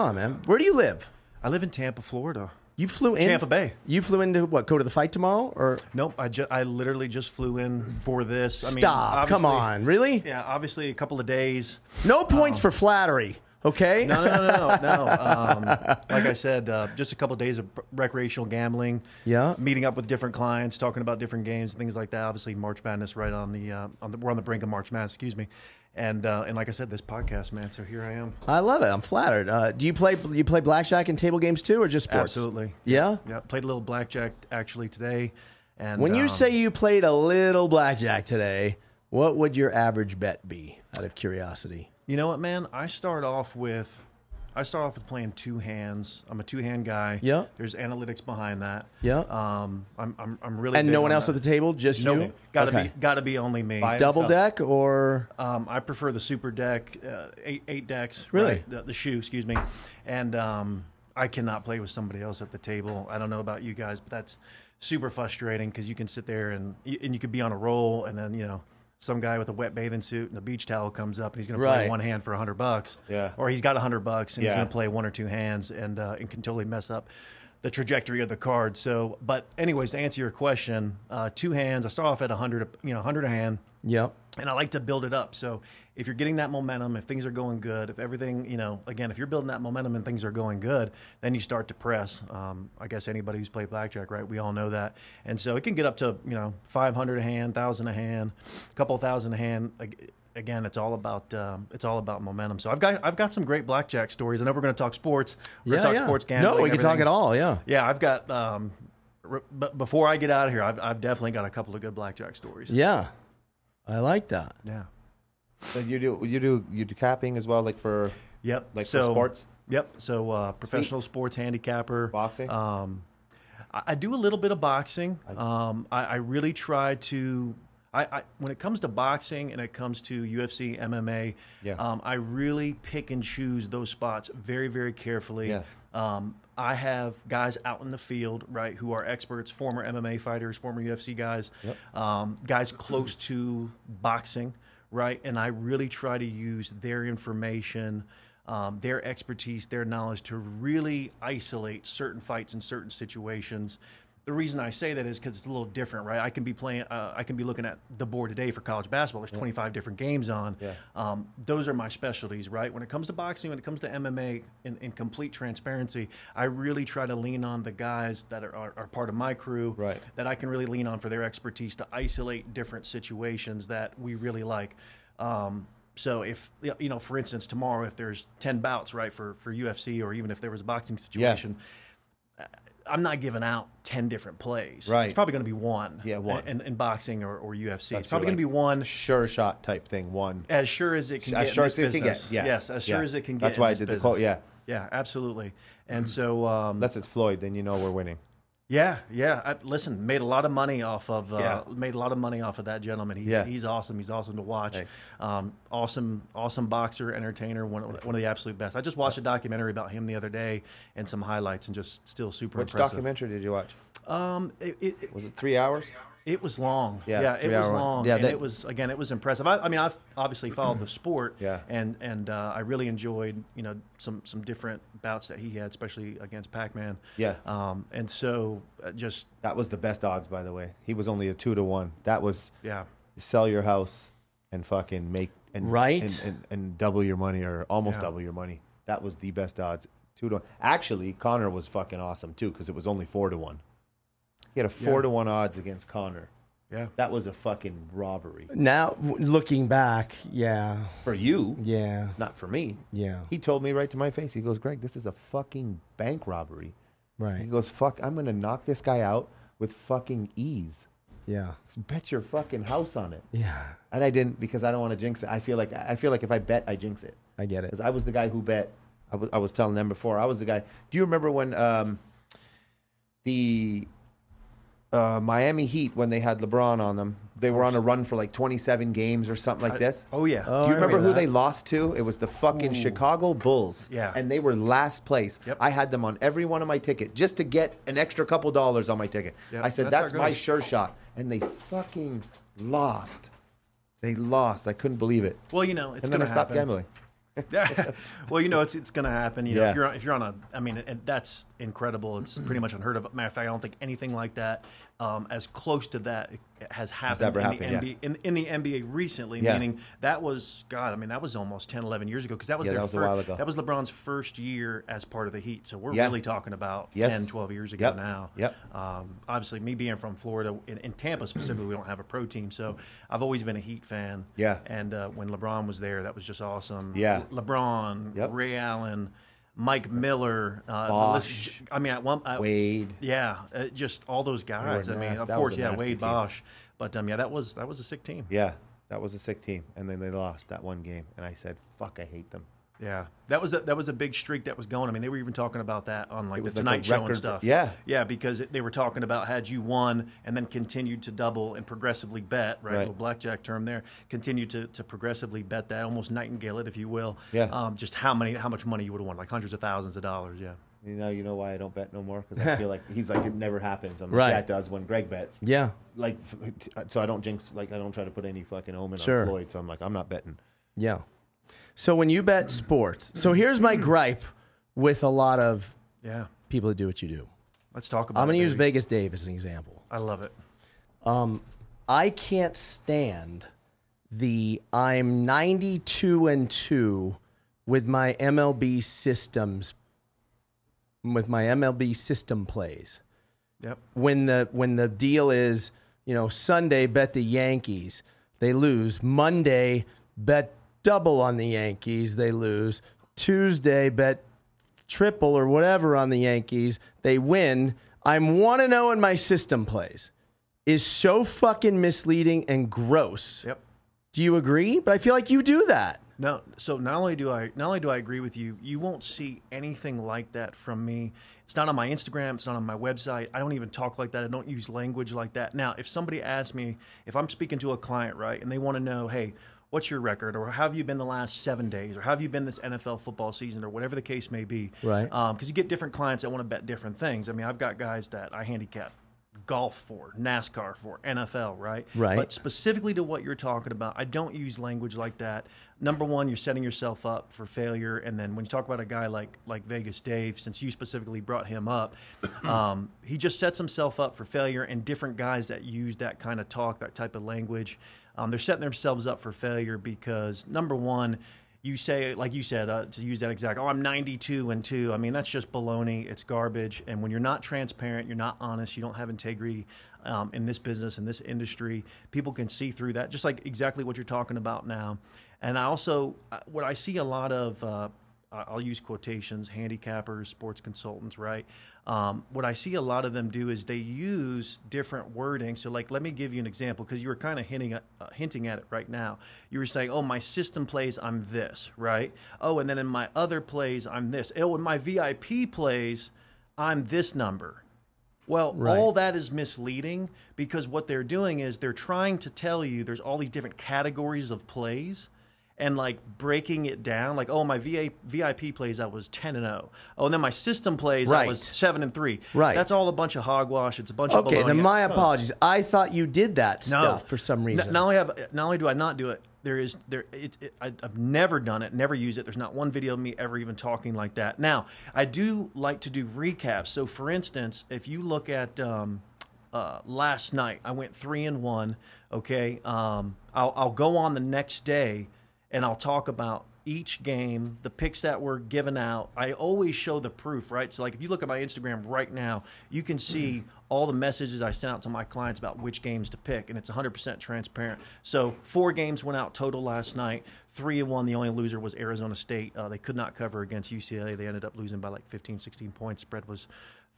on, man? Where do you live? I live in Tampa, Florida. You flew in Tampa Bay. You flew into what? Go to the fight tomorrow or Nope, I ju- I literally just flew in for this. I mean, stop? Come on, really? Yeah, obviously a couple of days. No points for flattery. Okay. No, no, no, no, no. Um, like I said, uh, just a couple of days of recreational gambling. Yeah. Meeting up with different clients, talking about different games, things like that. Obviously, March Madness right on the, uh, on the we're on the brink of March Madness. Excuse me. And uh, and like I said, this podcast, man. So here I am. I love it. I'm flattered. Uh, do you play you play blackjack and table games too, or just sports? Absolutely. Yeah. Yeah. Played a little blackjack actually today. And When you um, say you played a little blackjack today, what would your average bet be? Out of curiosity. You know what, man? I start off with I start off with playing two hands. I'm a two hand guy. Yeah. There's analytics behind that. Yeah. Um, I'm I'm, I'm really And big no one on else that. at the table, just Nope. you. Gotta Okay. be gotta be only me. By- double yourself. deck or Um, I prefer the super deck, uh, eight eight decks. Really? right? The, the shoe, excuse me. And um, I cannot play with somebody else at the table. I don't know about you guys, but that's super frustrating because you can sit there and and you could be on a roll, and then you know some guy with a wet bathing suit and a beach towel comes up and he's going to play Right. one hand for a hundred bucks. Yeah. Or he's got a hundred bucks and he's going to play one or two hands and uh, and can totally mess up the trajectory of the card. So, but anyways, to answer your question, uh, two hands. I start off at a hundred, you know, hundred a hand Yep. and I like to build it up. So if you're getting that momentum, if things are going good, if everything, you know, again, if you're building that momentum and things are going good, then you start to press. Um, I guess anybody who's played blackjack, right? We all know that. And so it can get up to you know 500 a hand, thousand a hand, a couple thousand a hand. Again, it's all about um, it's all about momentum. So I've got I've got some great blackjack stories. I know we're going to talk sports. We're Yeah, going to talk yeah. sports gambling. No, we can talk everything. it all. Yeah. Yeah, I've got. Um, but before I get out of here, I've, I've definitely got a couple of good blackjack stories. Yeah. I like that. Yeah. So you do you do you do capping as well, like for Yep. like so, for sports, Yep. So uh, professional sports handicapper. boxing. Um, I, I do a little bit of boxing. Um, I, I really try to. I, I when it comes to boxing and it comes to UFC, MMA, Yeah. um, I really pick and choose those spots very, very carefully. Yeah. Um, I have guys out in the field, right, who are experts, former MMA fighters, former UFC guys, um, guys close to boxing, right, and I really try to use their information. Um, their expertise, their knowledge to really isolate certain fights in certain situations. The reason I say that is because it's a little different, right? I can be playing, uh, I can be looking at the board today for college basketball. There's 25 different games on. Yeah. Um, those are my specialties, right? When it comes to boxing, when it comes to MMA, in, in complete transparency, I really try to lean on the guys that are, are, are part of my crew Right. that I can really lean on for their expertise to isolate different situations that we really like. Um, so if you know, for instance, tomorrow if there's ten bouts, right, for for UFC, or even if there was a boxing situation, uh, I'm not giving out ten different plays. Right. It's probably going to be one. Yeah, one. In, in boxing or, or UFC, That's it's probably your, going to be one. sure shot type thing. One As sure as it can as get. sure in as it can get. Yeah. Yes, as sure Yeah. as it can get. That's why I did the quote. Yeah. Yeah, absolutely. And so, um, Unless it's Floyd, then you know we're winning. Yeah, yeah. I, listen, made a lot of money off of uh, Yeah. made a lot of money off of that gentleman. He's Yeah. he's awesome. He's awesome to watch. Um, awesome, awesome boxer, entertainer. One of- one of the absolute best. I just watched a documentary about him the other day and some highlights, and just still super Which impressive. documentary did you watch? Um, it, it, it, Was it three hours? It was long. Yeah, Yeah, it was hour long. Yeah, and it was again, it was impressive. I, I mean, I've obviously followed the sport. Yeah. And and uh, I really enjoyed you know some some different bouts that he had, especially against Pac-Man. Yeah. Um, and so uh, just That was the best odds, by the way. He was only a two to one. That was yeah. sell your house and fucking make and Right. and, and, and double your money or almost Yeah. double your money. That was the best odds. Two to one. Actually, Conor was fucking awesome too because it was only four to one. He had a four Yeah. to one odds against Conor. Yeah. That was a fucking robbery Now looking back, yeah, for you, yeah, not for me. yeah, He told me right to my face. He goes, "Greg, this is a fucking bank robbery." Right. He goes, "Fuck, I'm gonna knock this guy out with fucking ease. yeah, Bet your fucking house on it." yeah. And I didn't because I don't want to jinx it. I feel like I feel like if I bet, I jinx it. I get it. Because I was the guy who bet. I was, I was telling them before. I was the guy. Do you remember when um, the uh, Miami Heat when they had LeBron on them? They were on a run for like 27 games or something like this. Oh yeah. Oh, Do you I remember who that. they lost to? It was the fucking Chicago Bulls. Yeah. And they were last place. Yep. I had them on every one of my ticket just to get an extra couple dollars on my ticket. Yeah, I said, that's that's, my goes." sure shot. And they fucking lost. They lost. I couldn't believe it. Well, you know, it's and then I gonna stopped happen. gambling. well, you know, it's it's going to happen. You know, Yeah. if you're on, if you're on a, I mean, that's incredible. It's pretty much unheard of. Matter of fact, I don't think anything like that, um, as close to that, has happened in, happened, the NBA, in, in the NBA recently. Yeah. Meaning that was God. I mean, that was almost 10, 11 years ago because that was Yeah, their that was ago. That was LeBron's first year as part of the Heat. So we're Yeah. really talking about Yes. 10, 12 years ago Yep. now. Yep. Um, obviously, me being from Florida, in, in Tampa specifically, we don't have a pro team, so I've always been a Heat fan. Yeah. And uh, when LeBron was there, that was just awesome. Yeah. Le- LeBron, Yep. Ray Allen, Mike Miller, uh, the list- I mean, at one, uh, Wade. yeah, uh, just all those guys. I mean, of That course, yeah, Wade team. Bosh, but um, yeah, that was that was a sick team. Yeah, that was a sick team, and then they lost that one game, and I said, "Fuck, I hate them." Yeah, that was a, that was a big streak that was going. I mean, they were even talking about that on like the like Tonight Show and stuff. yeah. yeah, because they were talking about had you won and then continued to double and progressively bet, right? Right. A blackjack term there. Continued to, to progressively bet that, almost martingale it, if you will. Yeah. Um, just how many how much money you would have won, like hundreds of thousands of dollars. Yeah. You know, you know why I don't bet no more because I feel like he's like it never happens. I'm Right. yeah, it does when Greg bets. Yeah. Like, so I don't jinx. Like, I don't try to put any fucking omen Sure. on Floyd. So I'm like, I'm not betting. Yeah. So when you bet sports, so here's my gripe with a lot of Yeah. people that do what you do. Let's talk about. I'm going to use baby. Vegas Dave as an example. I love it. Um, I can't stand the I'm 92 and 2 with my MLB systems with my MLB system plays. Yep. When the when the deal is, you know, Sunday bet the Yankees, they lose. Monday bet double on the Yankees, they lose. Tuesday bet triple or whatever on the Yankees, they win. I'm 1 and 0 in my system plays. Is so fucking misleading and gross. Yep. Do you agree? But I feel like you do that. No, so not only do I not only do I agree with you, you won't see anything like that from me. It's not on my Instagram, it's not on my website. I don't even talk like that. I don't use language like that. Now, if somebody asks me, if I'm speaking to a client, right, and they want to know, hey, what's your record, or how have you been the last seven days, or how have you been this NFL football season, or whatever the case may be, Right. Because you get different clients that want to bet different things. I mean, I've got guys that I handicap golf for, NASCAR for, NFL, right? Right. But specifically to what you're talking about, I don't use language like that. Number one, you're setting yourself up for failure, and then when you talk about a guy like like Vegas Dave, since you specifically brought him up, um, he just sets himself up for failure. And different guys that use that kind of talk, that type of language, um, they're setting themselves up for failure because number one. You say, like you said, uh, to use that exact, oh, I'm 92 and two. I mean, that's just baloney. It's garbage. And when you're not transparent, you're not honest, you don't have integrity um, in this business, in this industry, people can see through that, just like exactly what you're talking about now. And I also, uh, what I see a lot of, uh, I'll use quotations, handicappers, sports consultants, right? Um, what I see a lot of them do is they use different wording. So, like, let me give you an example because you were kind of hinting at, uh, hinting at it right now. You were saying, "Oh, my system plays, I'm this, right? Oh, and then in my other plays, I'm this. Oh, in my VIP plays, I'm this number." Well, Right. all that is misleading because what they're doing is they're trying to tell you there's all these different categories of plays and like breaking it down like oh my VA, VIP plays I was 10 and 0. Oh, and then my system plays I Right. was 7 and 3. Right. That's all a bunch of hogwash. It's a bunch of Okay, then my apologies. I thought you did that No. stuff for some reason. Not only have not only do I not do it, there is there. It, it, I, I've never done it, never used it. There's not one video of me ever even talking like that. Now I do like to do recaps. So for instance, if you look at um, uh, last night, I went three and one. Okay, um, I'll, I'll go on the next day and I'll talk about each game, the picks that were given out. I always show the proof, right? So, like, if you look at my Instagram right now, you can see all the messages I sent out to my clients about which games to pick, and it's 100% transparent. So, four games went out total last night. Three and one. The only loser was Arizona State. Uh, they could not cover against UCLA. They ended up losing by like 15, 16 points. Spread was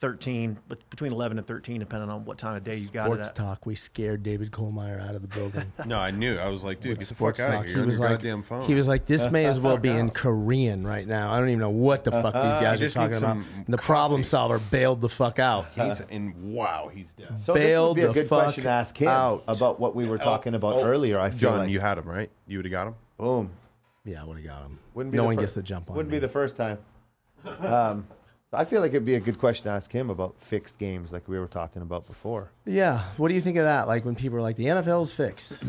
13, but between 11 and 13, depending on what time of day you got Sports it at. talk. We scared David Kohlmeyer out of the building. No, I knew. I was like, dude, get the sports fuck out talk. of here. He You're on was your like, goddamn phone. he was like, this may as well be in. Korean right now. I don't even know what the fuck these guys are talking about. some The problem solver bailed the fuck out. He's and wow, he's dead. So this would be a the good fuck question to ask him out. about what we were talking about Oh, earlier. I feel Jon, like you had him right. You would have got him. boom. Yeah, I would have got him. Wouldn't be no the one fir- gets the jump on Wouldn't me. be the first time. Um, so I feel like it'd be a good question to ask him about fixed games, like we were talking about before. Yeah. What do you think of that? Like when people are like, the NFL's fixed.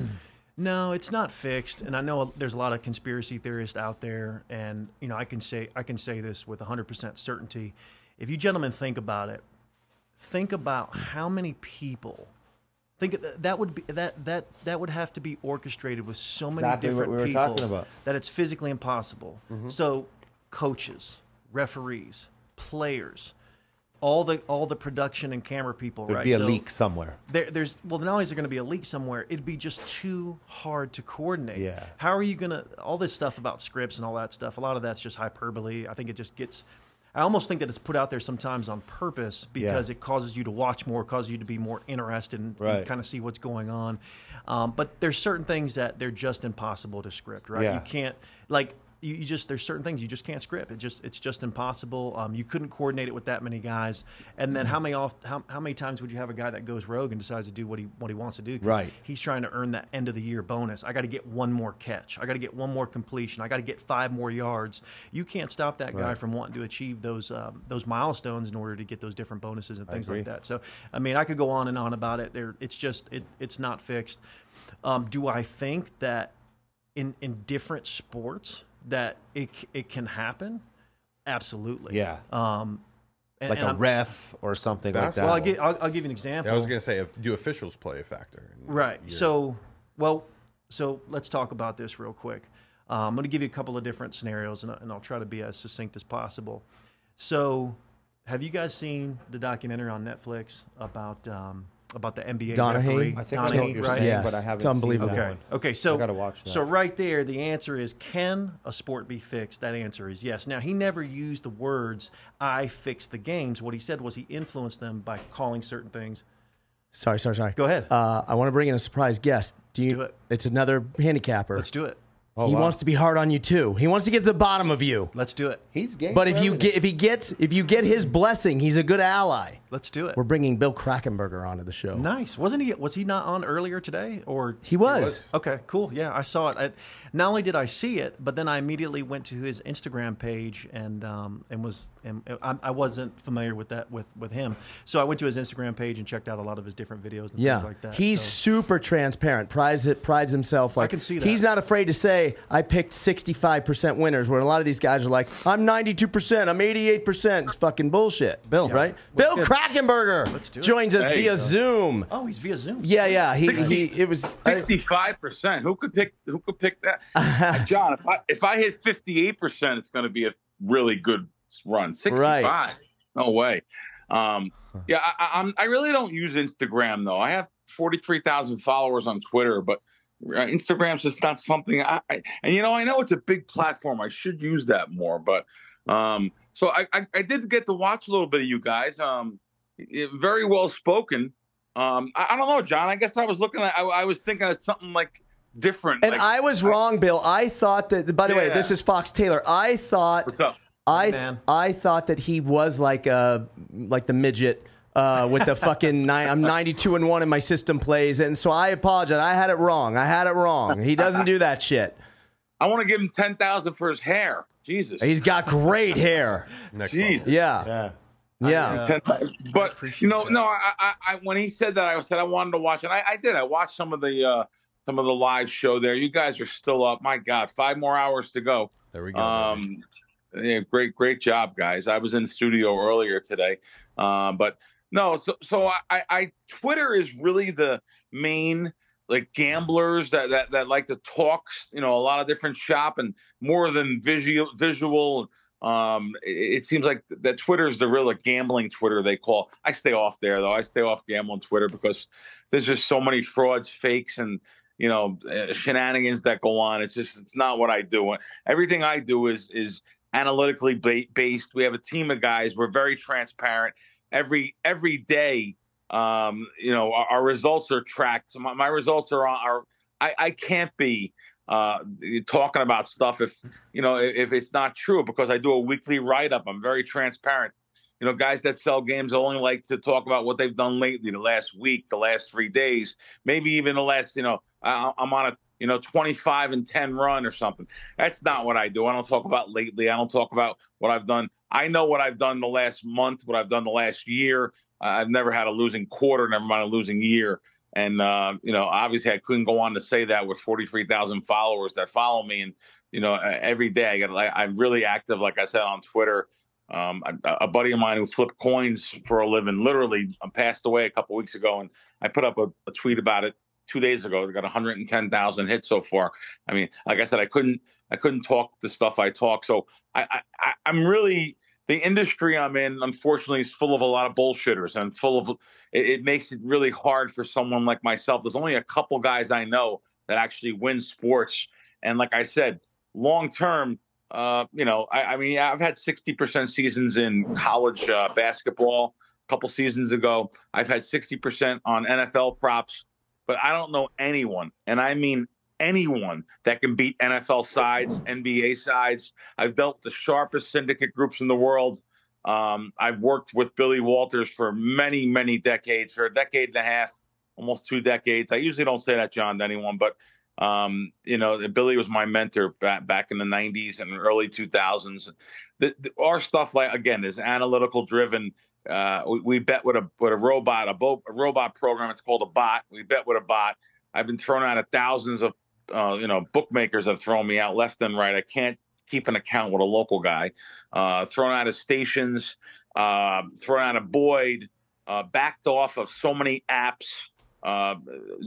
No, it's not fixed, and I know there's a lot of conspiracy theorists out there, and you know I can say I can say this with 100% certainty. If you gentlemen think about it, think about how many people. Think of- that would be that that that would have to be orchestrated with so many Exactly different we people about. that it's physically impossible. Mm-hmm. So, coaches, referees, players, all the all the production and camera people, There'd right? be a So- leak somewhere. there, there's well, not only is there going to be a leak somewhere, it'd be just too hard to coordinate. Yeah. How are you going to all this stuff about scripts and all that stuff? A lot of that's just hyperbole. I think it just gets. I almost think that it's put out there sometimes on purpose because Yeah. it causes you to watch more, causes you to be more interested and, Right. kind of see what's going on. Um, but there's certain things that they're just impossible to script, right? Yeah. You can't like you, you just there's certain things you just can't script. It just it's just impossible. Um, you couldn't coordinate it with that many guys. And then how many off how, how many times would you have a guy that goes rogue and decides to do what he what he wants to do? Right. He's trying to earn that end of the year bonus. I got to get one more catch. I got to get one more completion. I got to get five more yards. You can't stop that guy Right. from wanting to achieve those um, those milestones in order to get those different bonuses and things like that. So I mean, I could go on and on about it. There, it's just it, it's not fixed. Um, do I think that in in different sports that it it can happen? Absolutely. Yeah. Um, and, Like and a I'm- ref or something like that. Well, I'll, gi- I'll, I'll give you an example. Yeah, I was gonna say, if, do officials play a factor? Right. your- So, well, so let's talk about this real quick. Uh, I'm going to give you a couple of different scenarios, and, I- and I'll try to be as succinct as possible. So, have you guys seen the documentary on Netflix about um, about the NBA Donaghy? referee? I think I know what Donaghy, you're right? saying, Yes. but I haven't It's seen unbelievable. that Okay. one. Okay. So I gotta watch that. So right there, the answer is: Can a sport be fixed? That answer is yes. Now he never used the words "I fix the games." What he said was he influenced them by calling certain things. Sorry, sorry, sorry. Go ahead. Uh, I want to bring in a surprise guest. Do Let's you? do it. It's another handicapper. Let's do it. Oh, he wow. wants to be hard on you too. He wants to get to the bottom of you. Let's do it. He's game. But if you get if he gets if you get his blessing, he's a good ally. Let's do it. We're bringing Bill Krackomberger onto the show. Nice. Wasn't he? Was he not on earlier today? Or He was. was. okay, cool. Yeah, I saw it. I, not only did I see it, but then I immediately went to his Instagram page and um, and was and I, I wasn't familiar with that with with him, so I went to his Instagram page and checked out a lot of his different videos and Yeah, things like that. he's So- super transparent. Prides it prides himself. Like I can see that. He's not afraid to say, "I picked sixty-five percent winners." Where a lot of these guys are like, "I'm ninety-two percent. I'm eighty-eight percent." It's fucking bullshit. Bill, right? Bill Krackomberger Let's do it. joins us There you via go. Zoom. oh, he's via Zoom. Yeah, yeah. He he. It was. I- Sixty-five percent. Who could pick? Who could pick that? Uh, Jon, if I if I hit fifty-eight percent, it's going to be a really good run. Sixty-five. No way. Um, yeah, I, I- I'm. I really don't use Instagram though. I have forty-three thousand followers on Twitter, but uh, Instagram's just not something. I, I and you know I know it's a big platform. I should use that more, but um, so I, I I did get to watch a little bit of you guys. Um, it- very well spoken. Um, I, I don't know, Jon. I guess I was looking at. I, I was thinking of something like different. and like, I was wrong, Bill. I thought that. By the way, this is Fox Taylor. I thought. What's up? I man. I thought that he was like uh like the midget uh, with the fucking nine. I'm 92 and one in my system plays, and so I apologize. I had it wrong. I had it wrong. He doesn't do that shit. I want to give him ten thousand for his hair. Jesus. He's got great hair. Next Jeez. level. Yeah, yeah. Yeah. Ten- but you know, that. no, I, I, I, when he said that, I said I wanted to watch, and I, I did. I watched some of the, uh, some of the live show there. You guys are still up. My God, five more hours to go. There we go. Um, yeah, great, great job, guys. I was in the studio earlier today, um, but no. So, so I, I, I, Twitter is really the main like gamblers that, that that like to talk. You know, a lot of different shop and more than visual. Visual. Um, it, it seems like that Twitter is the real like, gambling Twitter they call. I stay off there though. I stay off gambling Twitter because there's just so many frauds, fakes, and you know uh, shenanigans that go on. It's just it's not what I do. Everything I do is is analytically ba- based. We have a team of guys. We're very transparent. Every every day, um, you know, our, our results are tracked. My, my results are on. Are I, I can't be uh, talking about stuff if you know if, it's not true because I do a weekly write up. I'm very transparent. You know, guys that sell games only like to talk about what they've done lately, the last week, the last three days, maybe even the last. You know, I, I'm on a you know 25 and 10 run or something. That's not what I do. I don't talk about lately. I don't talk about what I've done. I know what I've done the last month, what I've done the last year. I've never had a losing quarter, never mind a losing year. And uh, you know, obviously, I couldn't go on to say that with 43,000 followers that follow me, and you know, every day I get like I'm really active, like I said on Twitter. Um, a, a, buddy of mine who flipped coins for a living literally uh, passed away a couple weeks ago, and I put up a, a tweet about it two days ago. They got 110,000 hits so far. I mean, like I said, I couldn't I couldn't talk the stuff I talk, so I, I I'm really the industry I'm in, unfortunately, is full of a lot of bullshitters and full of it, it, makes it really hard for someone like myself. There's only a couple guys I know that actually win sports. And like I said, long term, uh, you know, I, I, mean, I've had 60% seasons in college uh, basketball a couple seasons ago. I've had 60% on NFL props, but I don't know anyone, and I mean anyone that can beat NFL sides, NBA sides. I've dealt the sharpest syndicate groups in the world. Um, I've worked with Billy Walters for many, many decades, for a decade and a half, almost two decades. I usually don't say that, Jon, to anyone, but um, you know, Billy was my mentor back back in the '90s and early 2000s. The, the, our stuff, like again, is analytical driven. Uh, we, we, bet with a with a robot, a, bo- a robot program. It's called a bot. We bet with a bot. I've been thrown out of thousands of uh, you know, bookmakers have thrown me out left and right. I can't keep an account with a local guy. Uh, thrown out of stations, uh, thrown out of Boyd, uh, backed off of so many apps. Uh,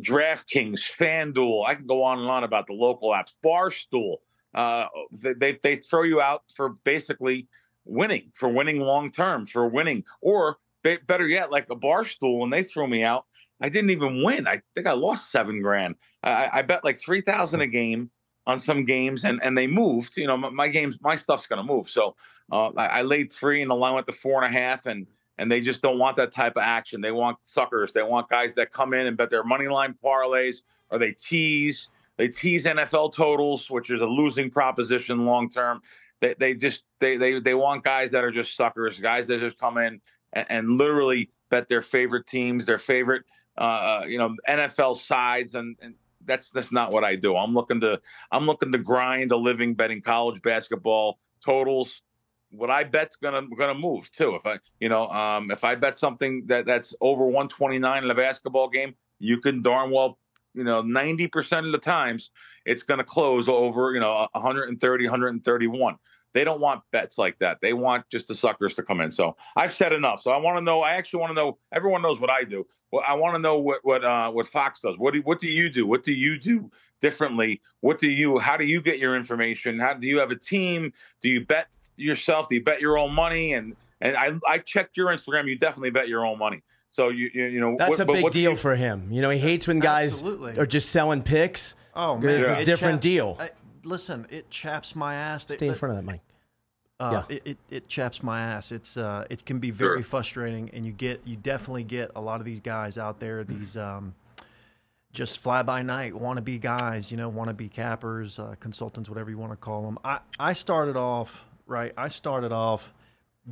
DraftKings, FanDuel. I can go on and on about the local apps. Barstool. Uh, they they throw you out for basically winning, for winning long term, for winning, or better yet, like a Barstool, and they threw me out. I didn't even win. I think I lost seven grand. I, I bet like three thousand a game on some games, and and they moved. You know, my, my games, my stuff's to move. So uh, I, I, laid three, and the line went to four and a half, and and they just don't want that type of action. They want suckers. They want guys that come in and bet their money line parlays, or they tease. They tease NFL totals, which is a losing proposition long term. They, they just they, they they want guys that are just suckers, guys that just come in and, and literally bet their favorite teams, their favorite uh, uh, you know NFL sides, and, and that's that's not what I do. I'm looking to I'm looking to grind a living betting college basketball totals. What I bet's gonna gonna move too. If I you know um, if I bet something that that's over 129 in a basketball game, you can darn well you know 90 percent of the times it's gonna close over you know 130 131. They don't want bets like that. They want just the suckers to come in. So I've said enough. So I want to know. I actually want to know. Everyone knows what I do. Well, I want to know what what uh, what Fox does. What do what do you do? What do you do differently? What do you? How do you get your information? How do you have a team? Do you bet yourself? Do you bet your own money? And and I I checked your Instagram. You definitely bet your own money. So you you, you know that's what, a big deal you, for him. You know he hates when guys Absolutely. are just selling picks. Oh man, it's yeah. a different chaps, deal. I, listen, it chaps my ass. Stay in front of that mic. Uh, yeah. it, it, it, chaps my ass. It's uh, it can be very sure. frustrating, and you get you definitely get a lot of these guys out there. These um, just fly by night want to be guys, you know, want to be cappers, uh, consultants, whatever you want to call them. I I started off right. I started off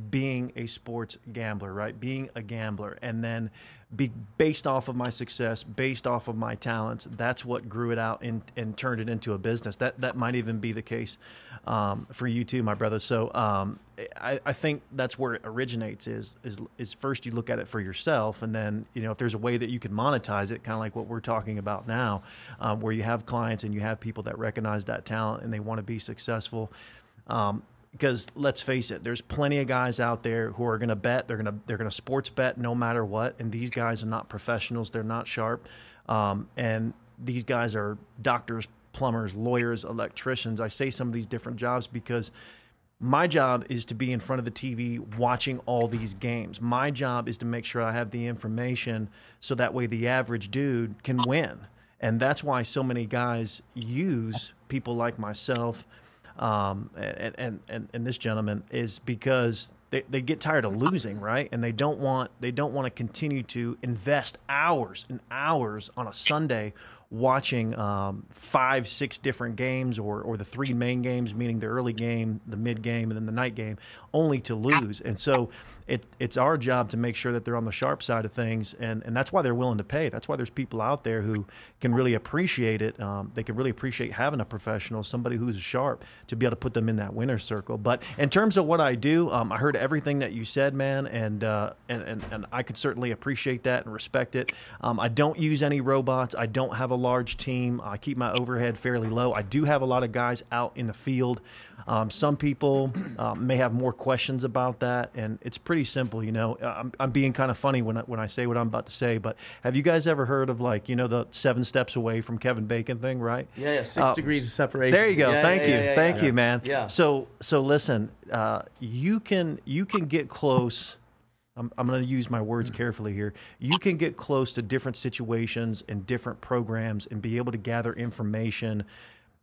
being a sports gambler, right? Being a gambler, and then be based off of my success, based off of my talents. That's what grew it out and, and turned it into a business. That that might even be the case um, for you too, my brother. So um, I, I think that's where it originates. Is is is first you look at it for yourself, and then you know if there's a way that you can monetize it, kind of like what we're talking about now, um, where you have clients and you have people that recognize that talent and they want to be successful. Um, because let's face it, there's plenty of guys out there who are going to bet. They're going to they're going to sports bet no matter what. And these guys are not professionals. They're not sharp. Um, and these guys are doctors, plumbers, lawyers, electricians. I say some of these different jobs because my job is to be in front of the TV watching all these games. My job is to make sure I have the information so that way the average dude can win. And that's why so many guys use people like myself um, and, and, and, this gentleman is because they, they get tired of losing, right? And they don't want they don't want to continue to invest hours and hours on a Sunday watching um, five, six different games, or or the three main games, meaning the early game, the mid game, and then the night game, only to lose. And so it, it's our job to make sure that they're on the sharp side of things, and, and that's why they're willing to pay. That's why there's people out there who can really appreciate it. Um, they can really appreciate having a professional, somebody who's sharp, to be able to put them in that winner's circle. But in terms of what I do, um, I heard everything that you said, man, and, uh, and, and and I could certainly appreciate that and respect it. Um, I don't use any robots. I don't have a large team. I keep my overhead fairly low. I do have a lot of guys out in the field. Um, some people uh, may have more questions about that, and it's pretty simple. You know, I'm, I'm being kind of funny when I, when I say what I'm about to say, but have you guys ever heard of like you know the seven steps away from Kevin Bacon thing, right? Yeah, yeah, six Uh, degrees of separation. There you go. Yeah, Thank yeah, you. Thank you, man. Yeah. So so listen, uh, you can you can get close. I'm, I'm going to use my words carefully here. You can get close to different situations and different programs and be able to gather information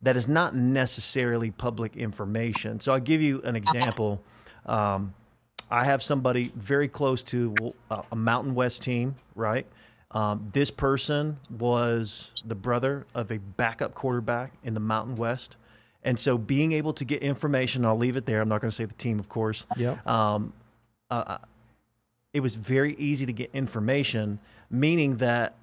that is not necessarily public information. So I'll give you an example. Um, I have somebody very close to uh, a Mountain West team, right? Um, this person was the brother of a backup quarterback in the Mountain West. And so being able to get information, I'll leave it there. I'm not going to say the team, of course. Yep. Um, uh, it was very easy to get information, meaning that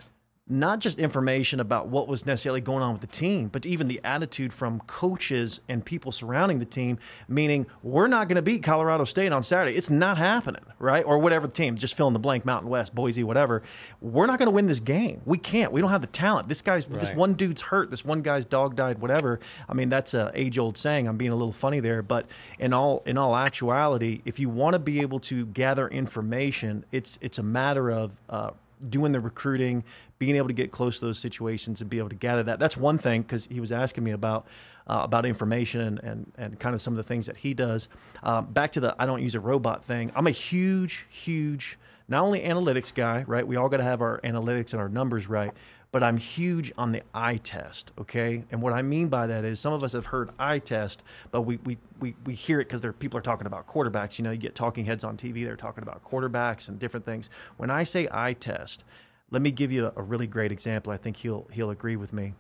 not just information about what was necessarily going on with the team, but even the attitude from coaches and people surrounding the team, meaning we're not going to beat Colorado State on Saturday. It's not happening, right? Or whatever the team, just fill in the blank, Mountain West, Boise, whatever. We're not going to win this game. We can't. We don't have the talent. This guy's, this one dude's hurt. This one guy's dog died, whatever. I mean, that's a age old saying. I'm being a little funny there, but in all, in all actuality, if you want to be able to gather information, it's, it's a matter of, uh, doing the recruiting, being able to get close to those situations and be able to gather that. That's one thing because he was asking me about uh, about information and, and and kind of some of the things that he does. Um, back to the I don't use a robot thing. I'm a huge, huge not only analytics guy, right? We all got to have our analytics and our numbers right. But I'm huge on the eye test, okay? And what I mean by that is some of us have heard eye test, but we we, we, we hear it because there people are talking about quarterbacks. You know, you get talking heads on TV, they're talking about quarterbacks and different things. When I say eye test, let me give you a, a really great example. I think he'll he'll agree with me.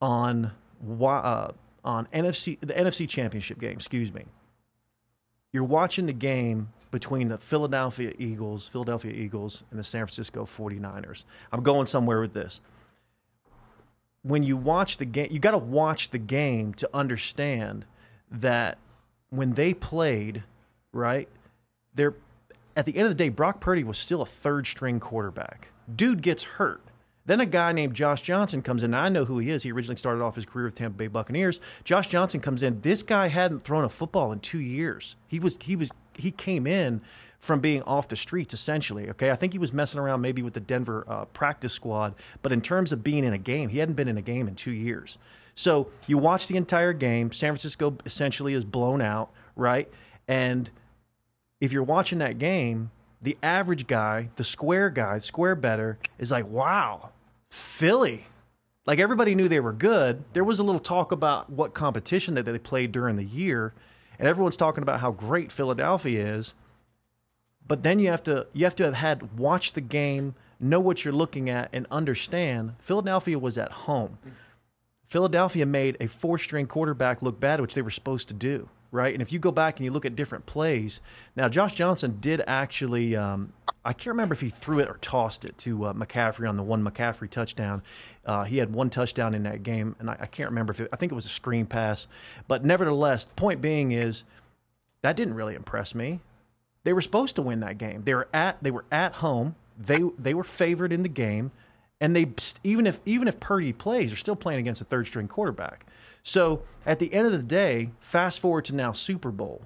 On uh, on NFC the NFC Championship game, excuse me. You're watching the game between the Philadelphia Eagles, Philadelphia Eagles and the San Francisco 49ers. I'm going somewhere with this. When you watch the game, you got to watch the game to understand that when they played, right? They're at the end of the day, Brock Purdy was still a third string quarterback. Dude gets hurt. Then a guy named Josh Johnson comes in. I know who he is. He originally started off his career with Tampa Bay Buccaneers. Josh Johnson comes in. This guy hadn't thrown a football in two years. He was he was he came in from being off the streets essentially. Okay, I think he was messing around maybe with the Denver uh, practice squad, but in terms of being in a game, he hadn't been in a game in two years. So you watch the entire game. San Francisco essentially is blown out, right? And if you're watching that game, the average guy, the square guy, square better, is like, wow, Philly. Like everybody knew they were good. There was a little talk about what competition that they played during the year, and everyone's talking about how great Philadelphia is. But then you have to you have to have had watched the game, know what you're looking at, and understand Philadelphia was at home. Philadelphia made a four string quarterback look bad, which they were supposed to do, right? And if you go back and you look at different plays, now Josh Johnson did actually, um, I can't remember if he threw it or tossed it to uh, McCaffrey on the one McCaffrey touchdown. Uh, he had one touchdown in that game, and I, I can't remember if it, I think it was a screen pass. But nevertheless, point being is that didn't really impress me. They were supposed to win that game. They were at they were at home. They they were favored in the game, and they even if even if Purdy plays, they're still playing against a third string quarterback. So at the end of the day, fast forward to now Super Bowl.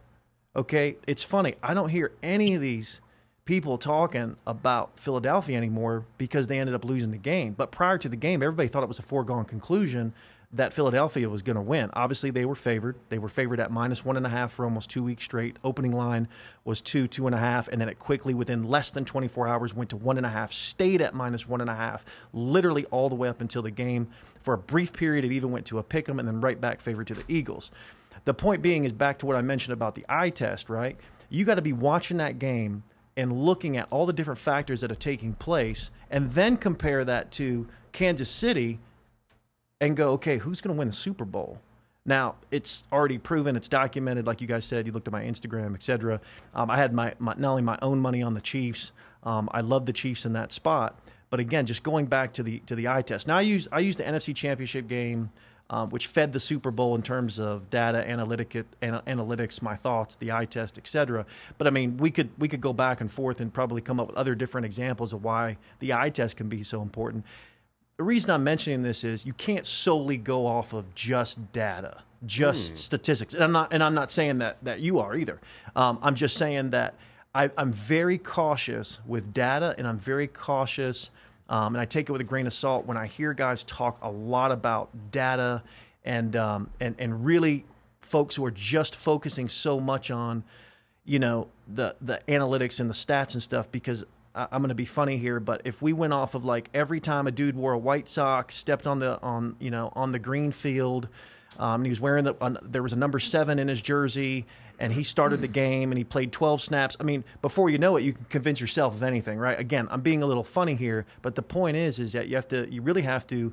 Okay, it's funny. I don't hear any of these people talking about Philadelphia anymore because they ended up losing the game. But prior to the game, everybody thought it was a foregone conclusion that Philadelphia was going to win. Obviously, they were favored. They were favored at minus one and a half for almost two weeks straight. Opening line was two, two and a half, and then it quickly, within less than 24 hours, went to one and a half, stayed at minus one and a half, literally all the way up until the game. For a brief period, it even went to a pick 'em and then right back favored to the Eagles. The point being is back to what I mentioned about the eye test, right? You got to be watching that game and looking at all the different factors that are taking place, and then compare that to Kansas City and go, okay, who's going to win the Super Bowl? Now it's already proven, it's documented. Like you guys said, you looked at my Instagram, etc. Um, I had my, my, not only my own money on the Chiefs. Um, I love the Chiefs in that spot, but again, just going back to the to the eye test. Now I use I use the NFC Championship game, um, which fed the Super Bowl in terms of data analytic ana- analytics, my thoughts, the eye test, etc. But I mean, we could we could go back and forth and probably come up with other different examples of why the eye test can be so important the reason I'm mentioning this is you can't solely go off of just data, just hmm. statistics. And I'm not, and I'm not saying that that you are either. Um, I'm just saying that I, am very cautious with data, and I'm very cautious, um, and I take it with a grain of salt when I hear guys talk a lot about data, and um, and and really folks who are just focusing so much on, you know, the the analytics and the stats and stuff because I'm going to be funny here, but if we went off of like every time a dude wore a white sock, stepped on the on you know on the green field, um, and he was wearing the there was a number seven in his jersey, and he started the game and he played 12 snaps. I mean, before you know it, you can convince yourself of anything, right? Again, I'm being a little funny here, but the point is, is that you have to, you really have to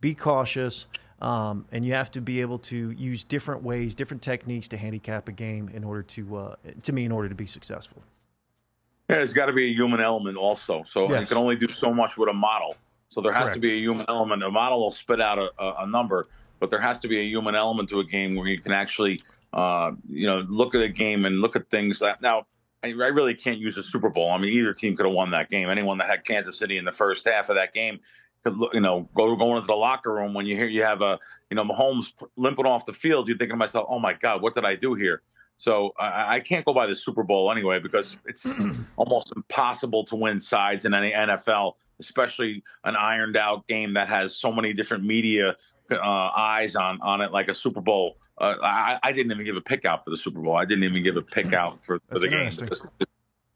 be cautious. Um, and you have to be able to use different ways, different techniques to handicap a game in order to, uh, to me, in order to be successful. Yeah, there's got to be a human element also. So yes. you can only do so much with a model. So there has Correct. to be a human element. A model will spit out a, a, number, but there has to be a human element to a game where you can actually, uh, you know, look at a game and look at things. That, now, I, I really can't use a Super Bowl. I mean, either team could have won that game. Anyone that had Kansas City in the first half of that game could, you know, go going into the locker room when you hear you have a, you know, Mahomes limping off the field. You're thinking to myself, oh my God, what did I do here? So I, I, can't go by the Super Bowl anyway because it's almost impossible to win sides in any NFL, especially an ironed out game that has so many different media uh, eyes on on it, like a Super Bowl. Uh, I, I, didn't even give a pick out for the Super Bowl. I didn't even give a pick out for, for the game.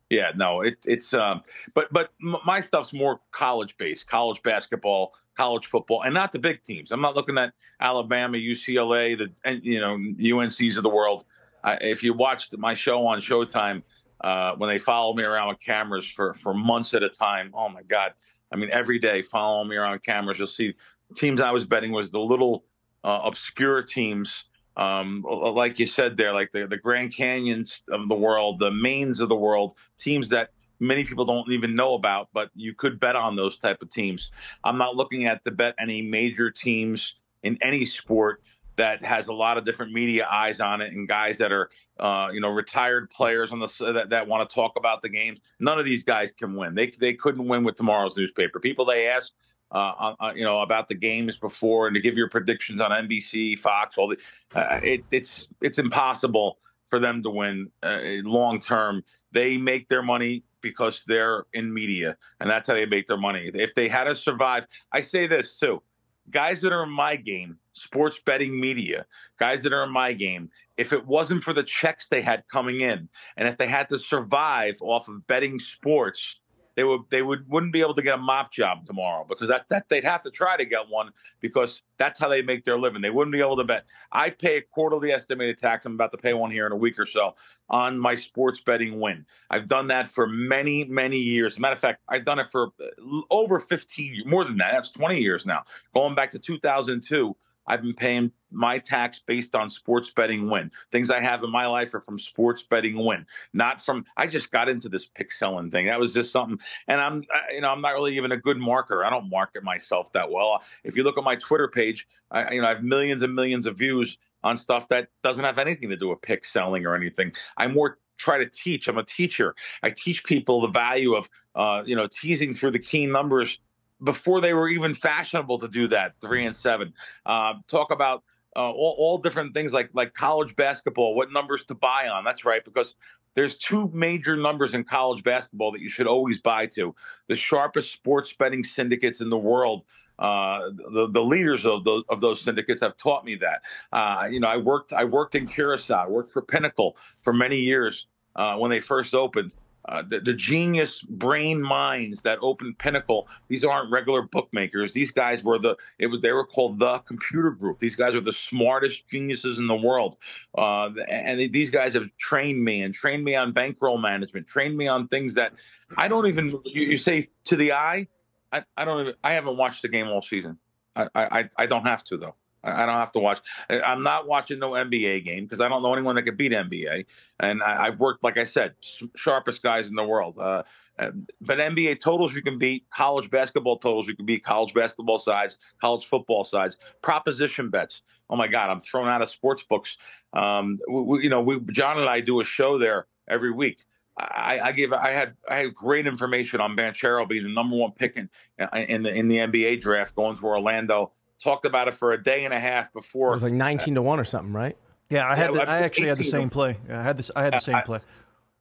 Yeah, no, it, it's um, but but my stuff's more college based, college basketball, college football, and not the big teams. I'm not looking at Alabama, UCLA, the and you know UNC's of the world. I, if you watched my show on Showtime, uh, when they follow me around with cameras for, for months at a time, oh my God. I mean, every day following me around cameras, you'll see teams I was betting was the little uh, obscure teams. Um, like you said there, like the, the Grand Canyons of the world, the Maines of the world, teams that many people don't even know about, but you could bet on those type of teams. I'm not looking at the bet any major teams in any sport that has a lot of different media eyes on it and guys that are uh, you know retired players on the that, that want to talk about the games. None of these guys can win. They they couldn't win with tomorrow's newspaper. People they ask. Uh, uh, you know about the games before and to give your predictions on NBC, Fox, all the uh, it, it's it's impossible for them to win uh, long term. They make their money because they're in media, and that's how they make their money. If they had to survive, I say this too: guys that are in my game sports betting media, guys that are in my game, if it wasn't for the checks they had coming in, and if they had to survive off of betting sports, they would they would wouldn't be able to get a mop job tomorrow because that, that they'd have to try to get one because that's how they make their living. They wouldn't be able to bet. I pay a quarterly estimated tax. I'm about to pay one here in a week or so on my sports betting win. I've done that for many many years. Matter of fact, I've done it for over 15 more than that. That's 20 years now. Going back to 2002 I've been paying my tax based on sports betting win. Things I have in my life are from sports betting win, not from. I just got into this pick selling thing. That was just something, and I'm, you know, I'm not really even a good marker. I don't market myself that well. If you look at my Twitter page, I, you know, I have millions and millions of views on stuff that doesn't have anything to do with pick selling or anything. I more try to teach. I'm a teacher. I teach people the value of, uh, you know, teasing through the key numbers before they were even fashionable to do that, three and seven. Uh, talk about uh, all, all different things like like college basketball, what numbers to buy on. That's right, because there's two major numbers in college basketball that you should always buy to. The sharpest sports betting syndicates in the world. Uh, the the leaders of those of those syndicates have taught me that. Uh, you know, I worked I worked in Curacao, I worked for Pinnacle for many years uh, when they first opened. Uh, the, the genius brain minds that opened Pinnacle. These aren't regular bookmakers. These guys were the it was they were called the computer group. These guys are the smartest geniuses in the world, uh, and these guys have trained me and trained me on bankroll management, trained me on things that I don't even. You, you say to the eye, I, I don't even. I haven't watched the game all season. I I, I don't have to though. I don't have to watch. I'm not watching no NBA game because I don't know anyone that could beat NBA. And I, have worked, like I said, sharpest guys in the world. Uh, but NBA totals you can beat, college basketball totals you can beat, college basketball sides, college football sides, proposition bets. Oh my God, I'm thrown out of sports books. Um, we, we, you know, we, John and I do a show there every week. I, I gave I had I had great information on Banchero being the number one pick in, in the in the NBA draft, going to Orlando talked about it for a day and a half before. It was like nineteen to one or something, right? Yeah, I had. Yeah, the, I actually had the same play. I had this. I had the same I, play.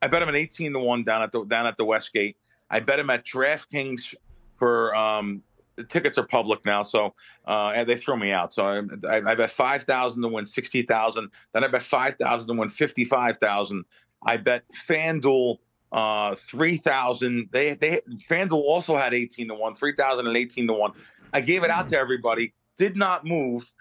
I bet him an eighteen to one down at the down at the Westgate. I bet him at DraftKings for um, the tickets are public now, so uh, and they throw me out. So I, I, I bet five thousand to win sixty thousand. Then I bet five thousand to win fifty five thousand. I bet FanDuel uh, three thousand. They they FanDuel also had eighteen to one, three thousand and eighteen to one. I gave it out to everybody did not move,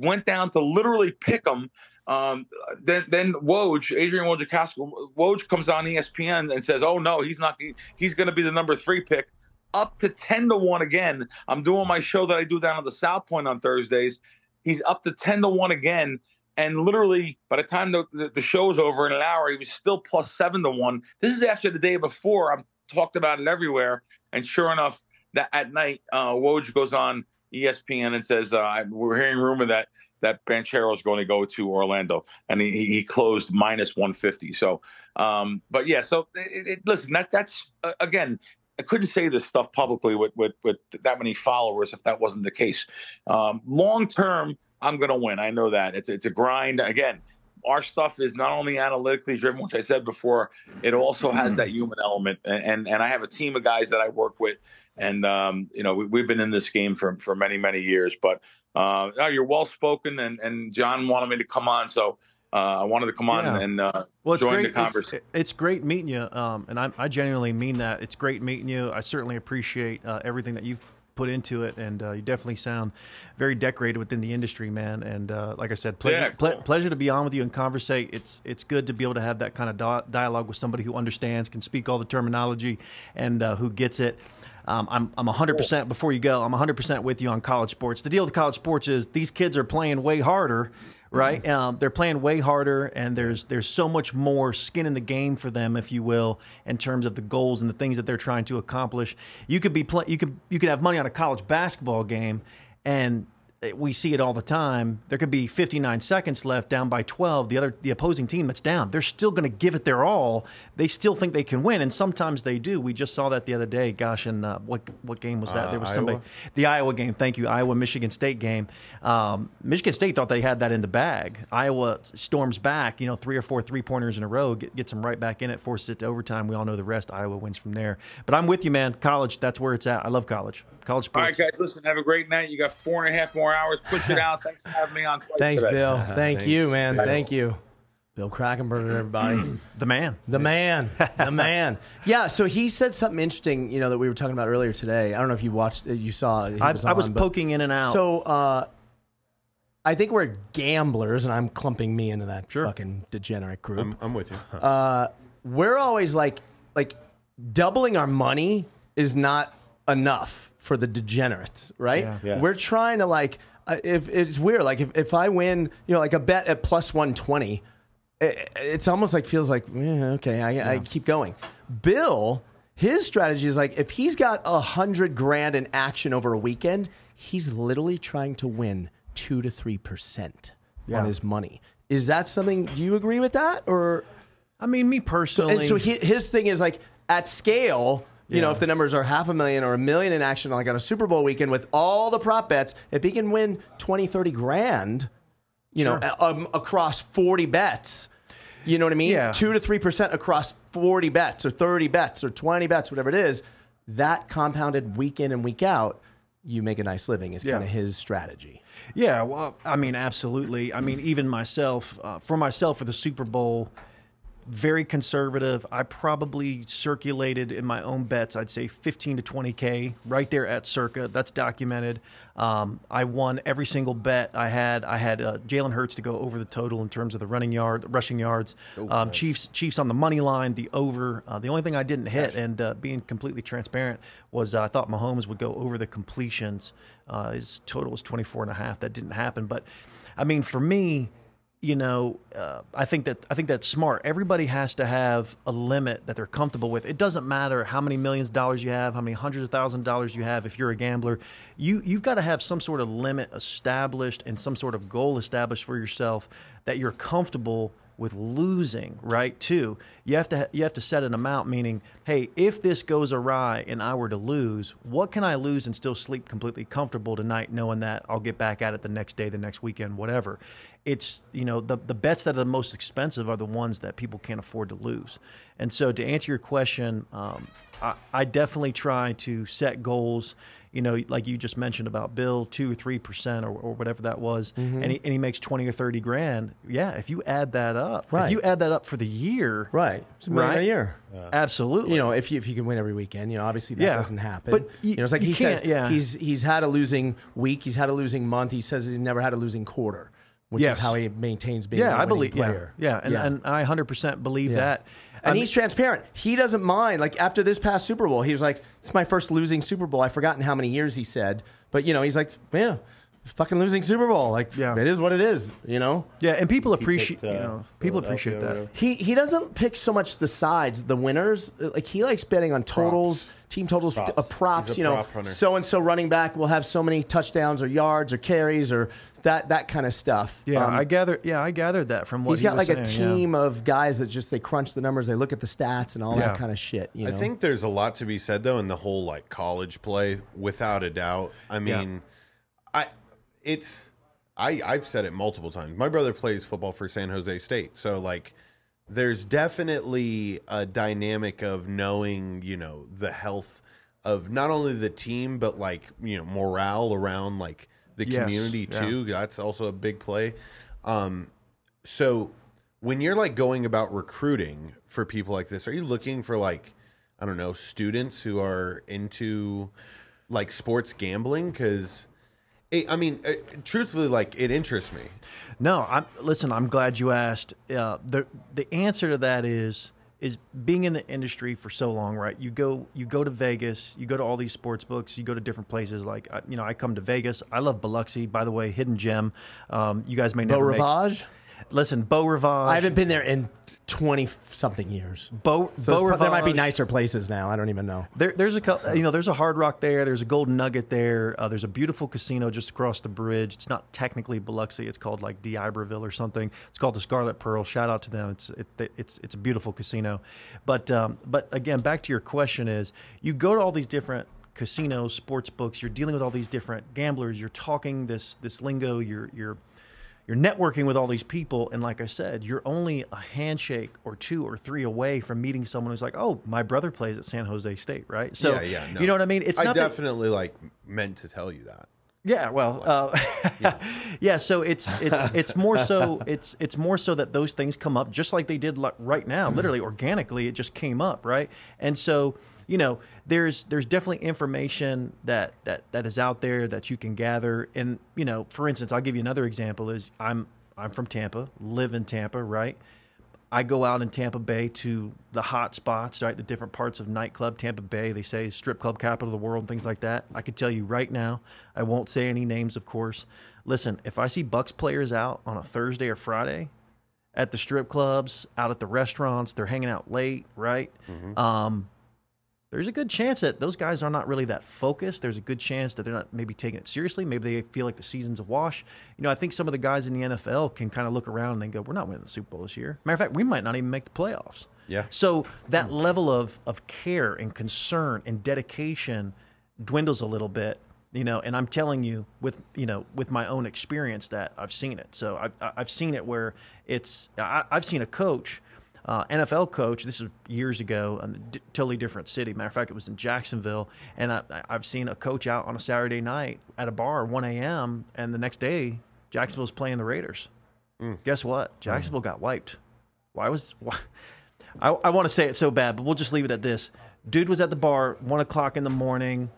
went down to literally pick them. Um, then then Woj, Adrian Wojciechowski, Woj comes on ESPN and says, "Oh no, he's not. He, he's going to be the number three pick." Up to ten to one again. I'm doing my show that I do down at the South Point on Thursdays. He's up to ten to one again, and literally by the time the, the, the show is over in an hour, he was still plus seven to one. This is after the day before. I've talked about it everywhere, and sure enough, that at night, uh, Woj goes on ESPN and says uh, we're hearing rumor that that Banchero is going to go to Orlando, and he, he closed minus 150. So, um, but yeah, so it, it, listen, that that's uh, again, I couldn't say this stuff publicly with with with that many followers if that wasn't the case. Um, long term, I'm going to win. I know that it's it's a grind. Again, our stuff is not only analytically driven, which I said before, it also has that human element. And, and, and I have a team of guys that I work with, and um, you know we, have been in this game for for many many years. But uh, you're well spoken, and and Jon wanted me to come on, so. Uh, I wanted to come on yeah. and uh, well, join great. the conversation. It's, it's, great meeting you, um, and I, I, genuinely mean that. It's great meeting you. I certainly appreciate uh, everything that you've put into it, and uh, you definitely sound very decorated within the industry, man. And uh, like I said, pleasure, yeah, cool. ple- pleasure to be on with you and conversate. It's it's good to be able to have that kind of do- dialogue with somebody who understands, can speak all the terminology, and uh, who gets it. Um, I'm I'm 100% before you go. I'm 100% with you on college sports. The deal with college sports is these kids are playing way harder right? Mm-hmm. Um, they're playing way harder, and there's there's so much more skin in the game for them, if you will, in terms of the goals and the things that they're trying to accomplish. You could be play, you could you could have money on a college basketball game, and we see it all the time. There could be 59 seconds left, down by 12. The other, the opposing team that's down, they're still going to give it their all. They still think they can win, and sometimes they do. We just saw that the other day. Gosh, and uh, what what game was that? Uh, there was Iowa? somebody, the Iowa game. Thank you, Iowa Michigan State game. Um, Michigan State thought they had that in the bag. Iowa storms back, you know, three or four three pointers in a row, get, gets them right back in it, forces it to overtime. We all know the rest. Iowa wins from there. But I'm with you, man. College, that's where it's at. I love college. College sports. All right, guys, listen. Have a great night. You got four and a half more hours. Push it out. Thanks for having me on. Thanks, today. Bill. Thank Thanks. you, man. Thanks. Thank you. Bill Krackomberger, everybody. The man. The man, the man. Yeah. So he said something interesting, you know, that we were talking about earlier today. I don't know if you watched, you saw. he I, was I was on, but- poking in and out. So uh, I think we're gamblers, and I'm clumping me into that fucking degenerate group. I'm, I'm with you. uh, we're always like, like doubling our money is not enough for the degenerates, right? Yeah. Yeah. We're trying to like, uh, if it's weird, like if, if I win, you know, like a bet at plus 120, it, it's almost like feels like, eh, okay, I, I keep going. Bill, his strategy is like if he's got a hundred grand in action over a weekend, he's literally trying to win two to three percent on his money. Is that something? Do you agree with that, or I mean, me personally. and so he, his thing is like at scale. You know, if the numbers are half a million or a million in action, like on a Super Bowl weekend with all the prop bets, if he can win 20, 30 grand, you know, Sure. um, across 40 bets, you know what I mean? Yeah. Two to 3% across 40 bets or 30 bets or 20 bets, whatever it is, that compounded week in and week out, you make a nice living is Yeah. kind of his strategy. Yeah, well, I mean, absolutely. I mean, even myself, uh, for myself, for the Super Bowl, very conservative. I probably circulated in my own bets, I'd say 15 to 20K right there at circa. That's documented. Um, I won every single bet I had. I had uh, Jalen Hurts to go over the total in terms of the running yard, rushing yards. um, Chiefs, Chiefs on the money line, the over. Uh, the only thing I didn't hit, and uh, being completely transparent, was uh, I thought Mahomes would go over the completions. Uh, his total was 24 and a half. That didn't happen. But, I mean, for me, you know, uh, I think that I think that's smart. Everybody has to have a limit that they're comfortable with. It doesn't matter how many millions of dollars you have, how many hundreds of thousand of dollars you have. If you're a gambler, you you've got to have some sort of limit established and some sort of goal established for yourself that you're comfortable with losing. Right? Too, you have to you have to set an amount. Meaning, hey, if this goes awry and I were to lose, what can I lose and still sleep completely comfortable tonight, knowing that I'll get back at it the next day, the next weekend, whatever it's you know the the bets that are the most expensive are the ones that people can't afford to lose. And so to answer your question, um, I, I definitely try to set goals. You know, like you just mentioned about Bill, two or three percent, or, or whatever that was, Mm-hmm. and, he, and he makes twenty or thirty grand. Yeah, if you add that up, Right. if you add that up for the year, Right. It's a million Right. a year. absolutely. You know, if you if you can win every weekend, you know, obviously that Yeah. doesn't happen. But you- you know, it's like he says yeah. he's he's had a losing week, he's had a losing month. He says he's never had a losing quarter, which Yes. is how he maintains being yeah, a I believe, player. yeah, yeah, and, and I hundred percent believe Yeah. that. And mean- he's transparent. He doesn't mind. Like after this past Super Bowl, he was like, "It's my first losing Super Bowl." I've forgotten how many years he said, but you know, he's like, "Yeah, fucking losing Super Bowl. Like, Yeah. it is what it is." You know. yeah, and people appreciate, picked, uh, you know, people appreciate that. He he doesn't pick so much the sides, the winners. Like he likes betting on totals, Props. team totals, Props. uh, props. A you know, prop hunter. so and so running back will have so many touchdowns or yards or carries or that that kind of stuff. Yeah, Um, I gather. Yeah, I gathered that from what He's he got was like a saying, yeah. team of guys that just they crunch the numbers, they look at the stats and all Yeah. that kind of shit. You I know? think there's a lot to be said though in the whole like college play, without a doubt. I mean, I it's I I've said it multiple times. My brother plays football for San Jose State, so like there's definitely a dynamic of knowing you know the health of not only the team but like you know morale around like the Yes, community yeah. too. That's also a big play. Um, so when you're like going about recruiting for people like this, are you looking for like I don't know students who are into like sports gambling? Because I mean, uh, truthfully, like it interests me. No, I'm listen. I'm glad you asked. Uh, the the answer to that is is being in the industry for so long, right? You go you go to Vegas, you go to all these sports books, you go to different places. Like you know, I come to Vegas. I love Biloxi, by the way, hidden gem. Um, you guys may Beau never make- Rivage. Listen, Beau Rivage. I haven't been there in twenty something years. Beau, So Beau pro- there might be nicer places now. I don't even know. There, there's a you know there's a Hard Rock there. There's a Golden Nugget there. Uh, there's a beautiful casino just across the bridge. It's not technically Biloxi. It's called like D'Iberville or something. It's called the Scarlet Pearl. Shout out to them. It's it, it's it's a beautiful casino. But um, but again, back to your question is you go to all these different casinos, sports books. You're dealing with all these different gamblers. You're talking this this lingo. You're you're you're networking with all these people and like i said you're only a handshake or two or three away from meeting someone who's like oh my brother plays at san jose state right so yeah, yeah. No. you know what i mean it's I not that- definitely like meant to tell you that. yeah, well, uh, yeah. So it's it's it's more so it's it's more so that those things come up just like they did right now, literally organically. It just came up, right? And so you know, there's there's definitely information that that that is out there that you can gather. And you know, for instance, I'll give you another example. Is I'm I'm from Tampa, live in Tampa, right? I go out in Tampa Bay to the hot spots, right? The different parts of nightclub Tampa Bay. They say strip club capital of the world, things like that. I could tell you right now, I won't say any names, of course. Listen, if I see Bucks players out on a Thursday or Friday at the strip clubs, out at the restaurants, they're hanging out late, right? Um, there's a good chance that those guys are not really that focused. There's a good chance that they're not maybe taking it seriously. Maybe they feel like the season's a wash. You know, I think some of the guys in the NFL can kind of look around and they go, "We're not winning the Super Bowl this year." Matter of fact, we might not even make the playoffs. Yeah. So that hmm. level of of care and concern and dedication dwindles a little bit. You know, and I'm telling you with you know with my own experience that I've seen it. So I've I've seen it where it's I, I've seen a coach uh, NFL coach. This is years ago, in a d- totally different city. Matter of fact, it was in Jacksonville, and I, I've seen a coach out on a Saturday night at a bar, 1 a.m., and the next day, Jacksonville's playing the Raiders. Guess what? Jacksonville got wiped. Why was why? I, I want to say it so bad, but we'll just leave it at this. Dude was at the bar one o'clock in the morning,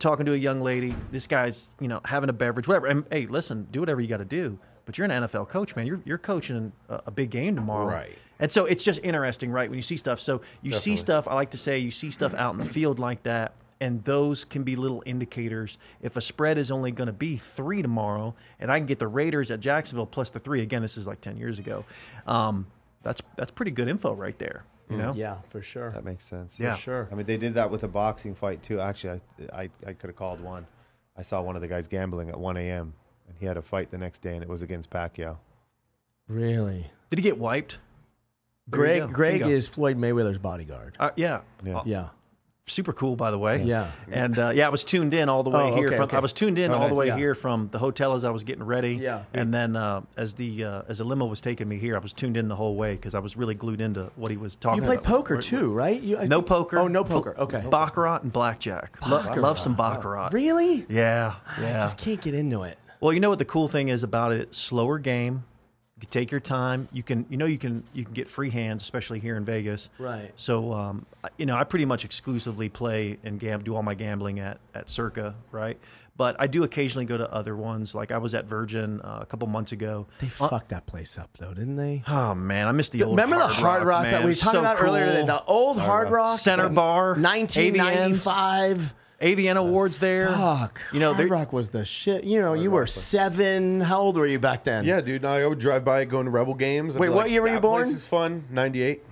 talking to a young lady. This guy's you know having a beverage, whatever. And hey, listen, do whatever you got to do. But you're an NFL coach, man. You're you're coaching a, a big game tomorrow, Right. And so it's just interesting, right? When you see stuff. So you see stuff. I like to say you see stuff out in the field like that, and those can be little indicators. If a spread is only going to be three tomorrow, and I can get the Raiders at Jacksonville plus the three. Again, this is like ten years ago. Um, that's that's pretty good info right there. You know. Yeah, for sure. That makes sense. Yeah. Sure. I mean, they did that with a boxing fight too. Actually, I I, I could have called one. I saw one of the guys gambling at 1 a.m. and he had a fight the next day, and it was against Pacquiao. Really. Did he get wiped? There you go. Greg Greg Bingo. is Floyd Mayweather's bodyguard. Uh, yeah. Yeah. Uh, Yeah. super cool, by the way. Yeah. And uh, yeah, I was tuned in all the way Oh, here. okay, from, okay. I was tuned in Oh, all the way yeah. here from the hotel as I was getting ready. Yeah. And then uh, as the uh, as the limo was taking me here, I was tuned in the whole way because I was really glued into what he was talking. You play about. poker Where- too, right? You, No think- poker. Oh, no poker. Okay. Baccarat and blackjack. Lo- love some baccarat. Really? Yeah. yeah. I just can't get into it. Well, you know what the cool thing is about it? Slower game. You can take your time. You can, you know, you can you can get free hands, especially here in Vegas. Right. So, um, you know, I pretty much exclusively play and gam- do all my gambling at at Circa, right? But I do occasionally go to other ones. Like I was at Virgin uh, a couple months ago. They Uh, fucked that place up though, didn't they? Oh man, I missed the old. Remember the Hard Rock, man. that we was talking so about earlier? cool. The old Hard Rock Center Bar, 1995. AVN Awards there. Fuck. You know, Hard Rock was the shit. You know, you were seven. How old were you back then? Yeah, dude. I would drive by going to Rebel games. I'd Wait, be what like, year were you "That born?" Place is fun. Ninety eight.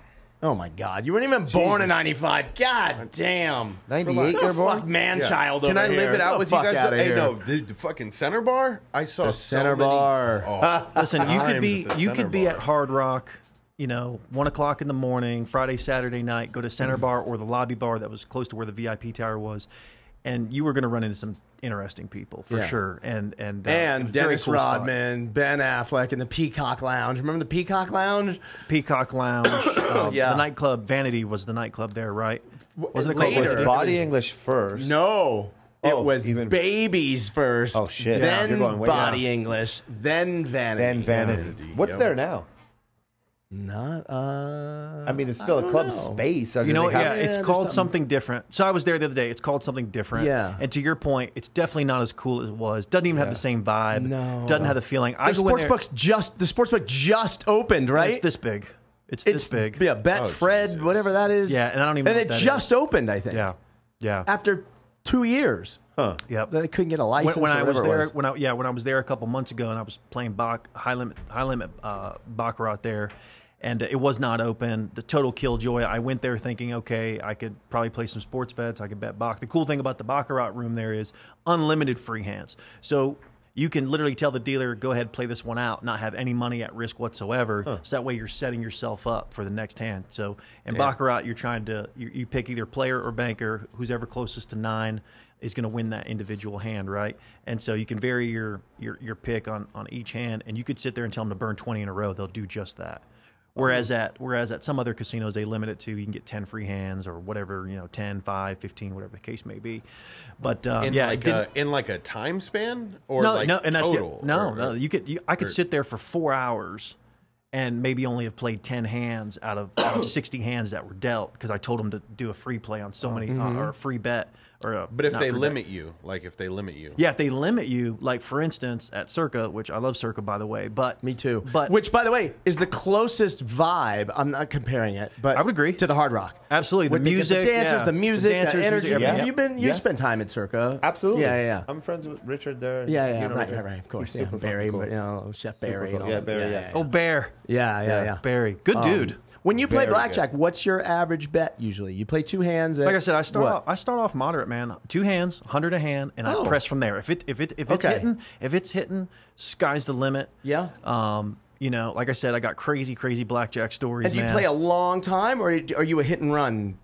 Oh my God, you weren't even born in '95. God damn. 98 Fuck you're born? man child. Can over I live here. it out Get with you fuck guys? outta Hey, here. no, the, the fucking center bar. I saw The so center many- bar. Oh, Listen, you could times be at the you center could be bar. at Hard Rock, you know, one o'clock in the morning, Friday, Saturday night. Go to Center Bar or the lobby bar that was close to where the VIP tower was, and you were going to run into some interesting people for Yeah. sure. And and uh, And very Dennis cool spot. Rodman, Ben Affleck, and the Peacock Lounge. Remember the Peacock Lounge? Peacock Lounge, um, Yeah. the nightclub Vanity was the nightclub there, right? Wasn't it called later. Was Vanity? Body English first? No. It Oh, was even- babies first. Oh, shit. Then You're going way body down. English. Then vanity. Then Vanity. What's yep. there now? Not. Uh, I mean, it's still a club know. space. Or do You know, have- yeah, Yeah, it's there's called something- something different. So I was there the other day. It's called something different. Yeah. And to your point, it's definitely not as cool as it was. Doesn't even have the same vibe. No. Doesn't have the feeling. I The go in there- sportsbook's just the sportsbook just opened, right? It's this big. It's, It's this big. Yeah, Bet Oh, Fred, Jesus. whatever that is. Yeah, and I don't even And it just is. opened, I think. Yeah. Yeah. After two years, Huh. Yep. they couldn't get a license. when or I was whatever it there, when I yeah, when I was there a couple months ago, and I was playing Bach, high limit, high limit uh, baccarat there, and it was not open. The total killjoy. I went there thinking, okay, I could probably play some sports bets. I could bet Bach. The cool thing about the baccarat room there is unlimited free hands. So you can literally tell the dealer, go ahead, play this one out, not have any money at risk whatsoever. So that way you're setting yourself up for the next hand. So in baccarat, you're trying to you, you pick either player or banker, who's ever closest to nine is going to win that individual hand, right? And so you can vary your your your pick on on each hand, and you could sit there and tell them to burn twenty in a row. They'll do just that. Whereas at whereas at some other casinos they limit it to you can get 10 free hands or whatever, you know, 10, 5, 15, whatever the case may be. But um, in yeah, like a in like a time span or no, like no, and that's total? it. No, Or- no, you could. You, I could or- sit there for four hours, and maybe only have played ten hands out of, out of sixty hands that were dealt because I told them to do a free play on so many uh, or a free bet or. A, But if they free bet. limit you, like if they limit you, yeah, if they limit you, like for instance at Circa, which I love Circa by the way, but Me too. But which, by the way, is the closest vibe. I'm not comparing it, but I would agree. to the Hard Rock. Absolutely, the With music, the dancers, yeah. the music, the, The dancers, energy. music, I yeah. You've been, you Yeah. spent time at Circa. Absolutely. Yeah, yeah, yeah. I'm friends with Richard there. yeah, yeah, You know right, right, right. Of course, He's yeah. Barry, cool. you know, Chef Barry. cool. and all Yeah. Barry, Yeah, yeah. oh Bear, yeah, yeah, Yeah. yeah. Barry, good Um, dude. When you play Very blackjack, what's your average bet usually? You play two hands. At, Like I said, I start what? off, I start off moderate, man. Two hands, hundred a hand, and Oh. I press from there. If it if it if it's Okay. hitting, if it's hitting, sky's the limit. Yeah. Um, you know, like I said, I got crazy, crazy blackjack stories. And do you man. play a long time, or are you a hit and run?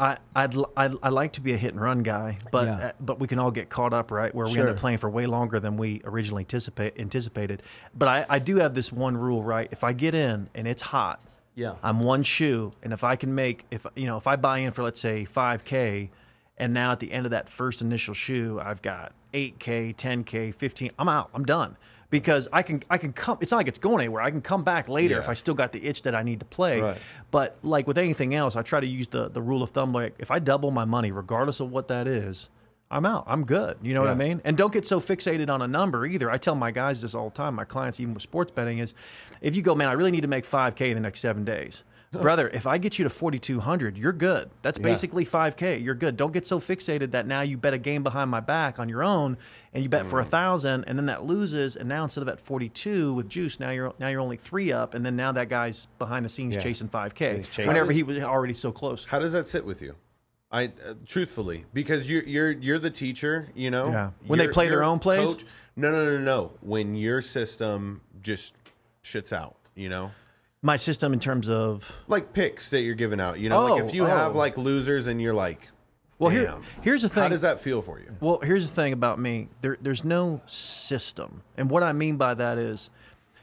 I I'd, I'd I like to be a hit and run guy, but Yeah. uh, but we can all get caught up, right? Where we end up playing for way longer than we originally anticipate anticipated. But I, I do have this one rule, right? If I get in and it's hot, Yeah. I'm one shoe, and if I can make if you know if I buy in for let's say five k, And now at the end of that first initial shoe, I've got 8K, 10K, 15. I'm out. I'm done because I can I can come. It's not like it's going anywhere. I can come back later Yeah. if I still got the itch that I need to play. Right. But like with anything else, I try to use the the rule of thumb. Like if I double my money, regardless of what that is, I'm out. I'm good. You know what I mean? And don't get so fixated on a number either. I tell my guys this all the time. My clients, even with sports betting, is if you go, man, I really need to make 5K in the next seven days. Brother, if I get you to 4,200, you're good. That's basically 5K. You're good. Don't get so fixated that now you bet a game behind my back on your own and you bet for a thousand and then that loses. And now instead of at 42 with juice, now you're, now you're only three up. And then now that guy's behind the scenes Yeah. chasing 5K chasing- whenever he was already so close. How does that sit with you? I uh, truthfully because you're you're you're the teacher, you know. Yeah. When they You're- play their you're own plays? coach- No, no, no, no. When your system just shits out, you know, My system in terms of like picks that you're giving out. You know, like Oh, if you have oh. like losers and you're like, Well, here- Damn. here's the thing. How does that feel for you? Well, here's the thing about me. There, there's no system, and what I mean by that is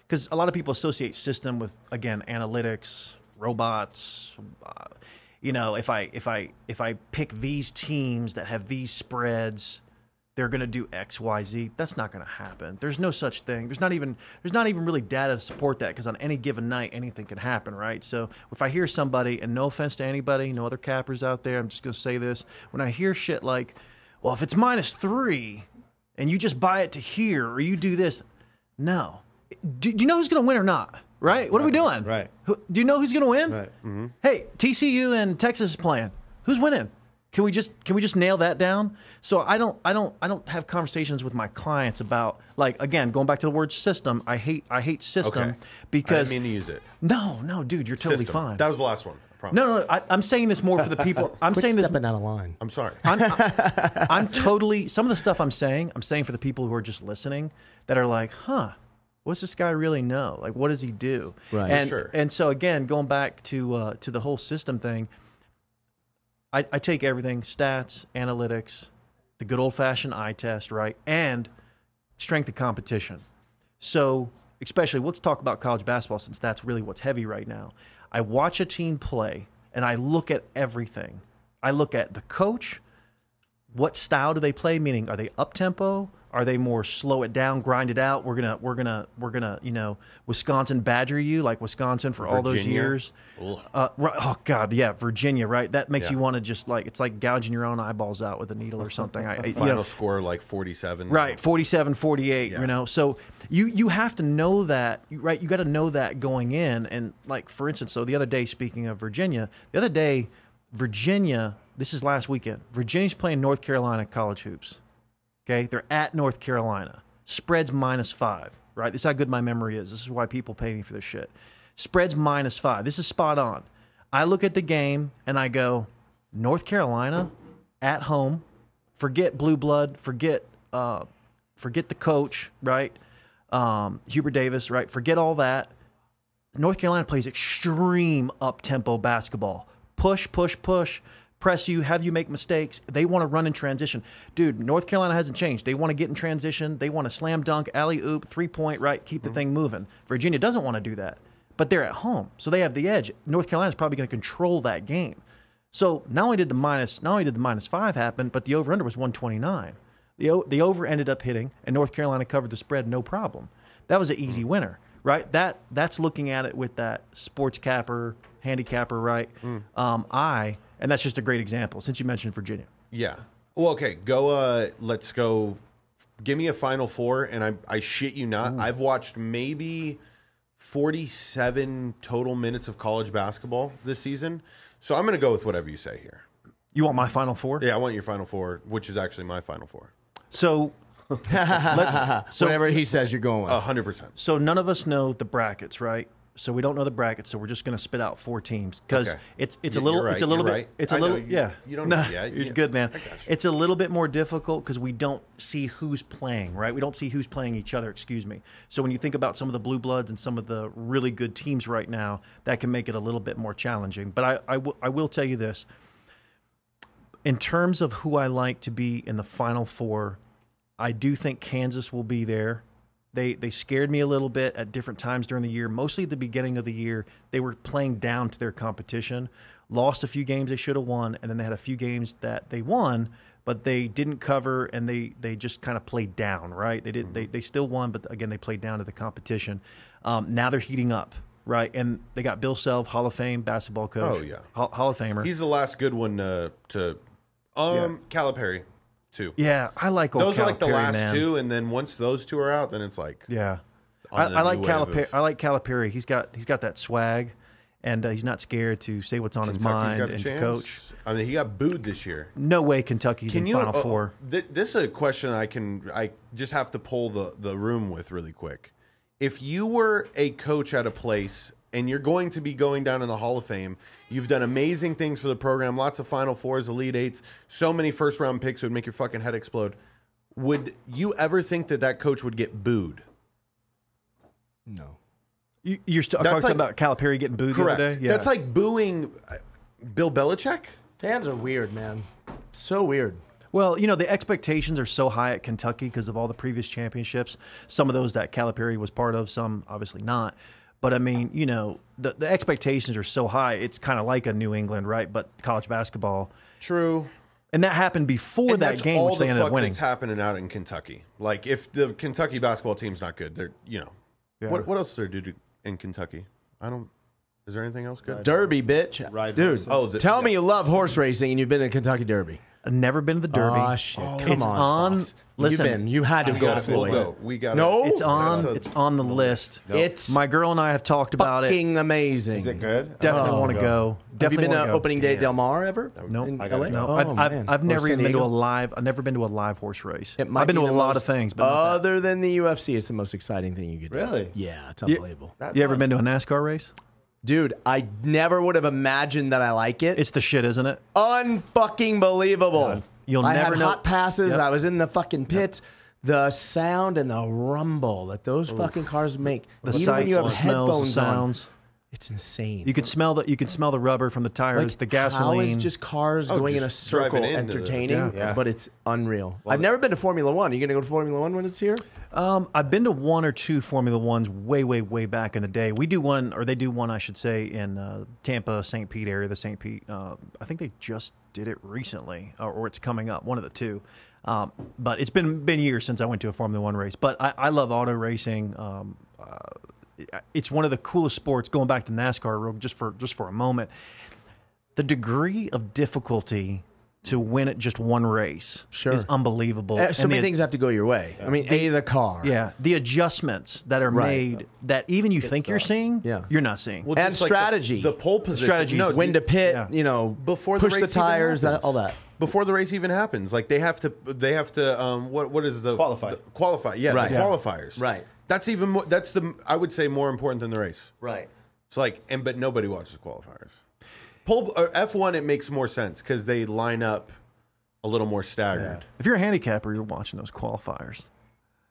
because a lot of people associate system with again analytics, robots. Uh, you know, if I if I if I pick these teams that have these spreads, they're going to do X, Y, Z. That's not going to happen. There's no such thing. There's not even there's not even really data to support that because on any given night anything can happen, right? So if I hear somebody, and no offense to anybody, no other cappers out there, I'm just going to say this: when I hear shit like, "Well, if it's minus three, and you just buy it to here, or you do this," no. Do, do you know who's going to win or not? Right? What are we doing? Right. Who, do you know who's going to win? Right. Mm-hmm. Hey, TCU and Texas is playing. Who's winning? Can we just can we just nail that down? So I don't I don't I don't have conversations with my clients about like again going back to the word system. I hate I hate system Okay. because I didn't mean to use it. no no dude you're totally System. fine. That was the last one. I no no, no I, I'm saying this more for the people. I'm Quit saying this stepping out of line. I'm sorry. I'm, I'm, I'm totally some of the stuff I'm saying. I'm saying for the people who are just listening that are like, huh, what's this guy really know? Like, what does he do? Right. And Sure. and so again, going back to uh, to the whole system thing, I, I take everything stats, analytics, the good old fashioned eye test, right, and strength of competition. So especially let's talk about college basketball since that's really what's heavy right now. I watch a team play and I look at everything. I look at the coach, what style do they play? Meaning, are they up tempo? Are they more slow it down, grind it out? We're gonna, we're gonna, we're gonna, you know, Wisconsin badger you like Wisconsin for all those years. Uh, oh God, yeah, Virginia, right? That makes Yeah. you want to just like it's like gouging your own eyeballs out with a needle or something. I, I- you Final know, score like 47. right 47 48 Yeah. you know so you you have to know that right you got to know that going in and like for instance so the other day speaking of virginia the other day virginia this is last weekend virginia's playing north carolina college hoops okay? They're at north carolina. Spreads minus five right? This is how good my memory is. This is why people pay me for this shit. Spreads minus five. This is spot on. I look at the game and i go north carolina at home. Forget blue blood, forget uh, forget the coach, right? Um, Hubert Davis, right? Forget all that. North Carolina plays extreme up tempo basketball. Push, push, push, press you, have you make mistakes. They want to run in transition. Dude, North Carolina hasn't changed. They want to get in transition. They want to slam dunk, alley oop, three point, right? Keep the mm-hmm. thing moving. Virginia doesn't want to do that, but they're at home. So they have the edge. North Carolina's probably going to control that game. So not only did the minus not only did the minus five happen, but the over under was 129. The the over ended up hitting, and North Carolina covered the spread no problem. That was an easy mm. winner, right? That that's looking at it with that sports capper, handicapper, right? Mm. Um, I and that's just a great example since you mentioned Virginia. Yeah. Well, okay. Go. Uh, let's go. Give me a final four, and I, I shit you not. I've watched maybe forty-seven total minutes of college basketball this season. So I'm going to go with whatever you say here. You want my final four? Yeah, I want your final four, which is actually my final four. So let's so Whatever he says, you're going with. A hundred percent. So none of us know the brackets, right? So we don't know the brackets, so we're just going to spit out four teams because Okay. it's it's a little right, it's a little bit right. it's a I little you- yeah you don't know. Yeah, you're yeah. good man. You. It's a little bit more difficult because we don't see who's playing, right? We don't see who's playing each other. Excuse me. So when you think about some of the blue bloods and some of the really good teams right now, that can make it a little bit more challenging. But I I I will tell you this. In terms of who I like to be in the final four, I do think Kansas will be there. They they scared me a little bit at different times during the year. Mostly at the beginning of the year, they were playing down to their competition. lost a few games they should have won, and then they had a few games that they won, but they didn't cover and they they just kind of played down. Right? They didn't They they still won, but again they played down to the competition. Um, now they're heating up. Right, and they got Bill Self, Hall of Fame basketball coach. Oh, yeah. Hall, Hall of Famer. He's the last good one uh, to. Um, Calipari, too. yeah, I like old Those are like the last man. two, and then once those two are out, then it's like Yeah, I, I like Calipari. of- I like Calipari. He's got he's got that swag, and uh, he's not scared to say what's on his mind got a and to chance. coach. I mean, he got booed this year. No way Kentucky's Can in you? Final uh, Four. th- this is a question I can. I just have to pull the the room with really quick. If you were a coach at a place and you're going to be going down in the Hall of Fame, you've done amazing things for the program. Lots of Final Fours, Elite Eights, so many first round picks would make your fucking head explode. Would you ever think that that coach would get booed? No. You, you're still That's talking like- about Calipari getting booed the other day. Yeah, That's like booing uh, Bill Belichick. Fans are weird, man. So weird. Well, you know, the expectations are so high at Kentucky because of all the previous championships. Some of those that Calipari was part of, some obviously not. But I mean, you know, the, the expectations are so high. It's kind of like a New England, right? But college basketball. True. And that happened before And that that's game, all which they the ended fuck up winning. that's happening out in Kentucky. Like if the Kentucky basketball team's not good, they're you know. Yeah. What what else is there to do in Kentucky? I don't. Is there anything else good? Derby, bitch. Ride Dude, horses. Oh, the- tell me you love horse racing and you've been in Kentucky Derby. I've never been to the Derby. Ah, oh, shit. Come It's on. on- Fox. listen, You've been. You had to We go, gotta Floyd. go. We got No. It's on. That's a- it's on the list. It's My girl and I have talked about it. fucking amazing. Is it good? Definitely Oh, want to go. Have you Definitely been to wanna go. opening day Del Mar ever? Nope. In I gotta LA? No, Oh, I've, I've. I've Or never San even been to a Diego? live. I've never been to a live horse race. It might I've been be to a the lot most- of things, but not other than the UFC, it's the most exciting thing you could do. Really? Yeah, it's unbelievable. That's you ever been to a NASCAR race? Dude, I never would have imagined that I like it. It's the shit, isn't it? unfucking believable. You'll I never had know- hot passes. Yep. I was in the fucking pits. The sound and the rumble that those fucking cars make, The even sights, when you have the smells, the headphones on, sounds. it's insane. You could smell the you could smell the rubber from the tires, like, the gasoline. How is just cars Oh, going in a circle into the- entertaining? Yeah. Yeah. But it's unreal. I've never been to Formula One. Are you going to go to Formula One when it's here? Um, I've been to one or two Formula Ones way, way, way back in the day. We do one, or they do one, I should say, in uh, Tampa, St. Pete area. The St. Pete, uh, I think they just did it recently, or, or it's coming up. One of the two. Um, but it's been been years since I went to a Formula One race. But I, I love auto racing. Um, uh, it's one of the coolest sports. Going back to NASCAR, real just for just for a moment, the degree of difficulty to win at just one race Sure. is unbelievable. Uh, so And many the- things have to go your way. I mean, a the car. yeah, the adjustments that are Right. made that even you think you're seeing, Yeah. you're not seeing. Well, And just like the- strategy. The, pole position. Strategies. No, when to pit, Yeah. you know, before the push race the tires, that, all that. Before the race even happens, like they have to, they have to. Um, what what is the Qualify. the- qualify? Yeah, Right. the Yeah. qualifiers. Right. That's even more. That's the. I would say more important than the race. Right. It's like, and but nobody watches qualifiers. Pole uh, F one, it makes more sense because they line up a little more staggered. if you're a handicapper, you're watching those qualifiers.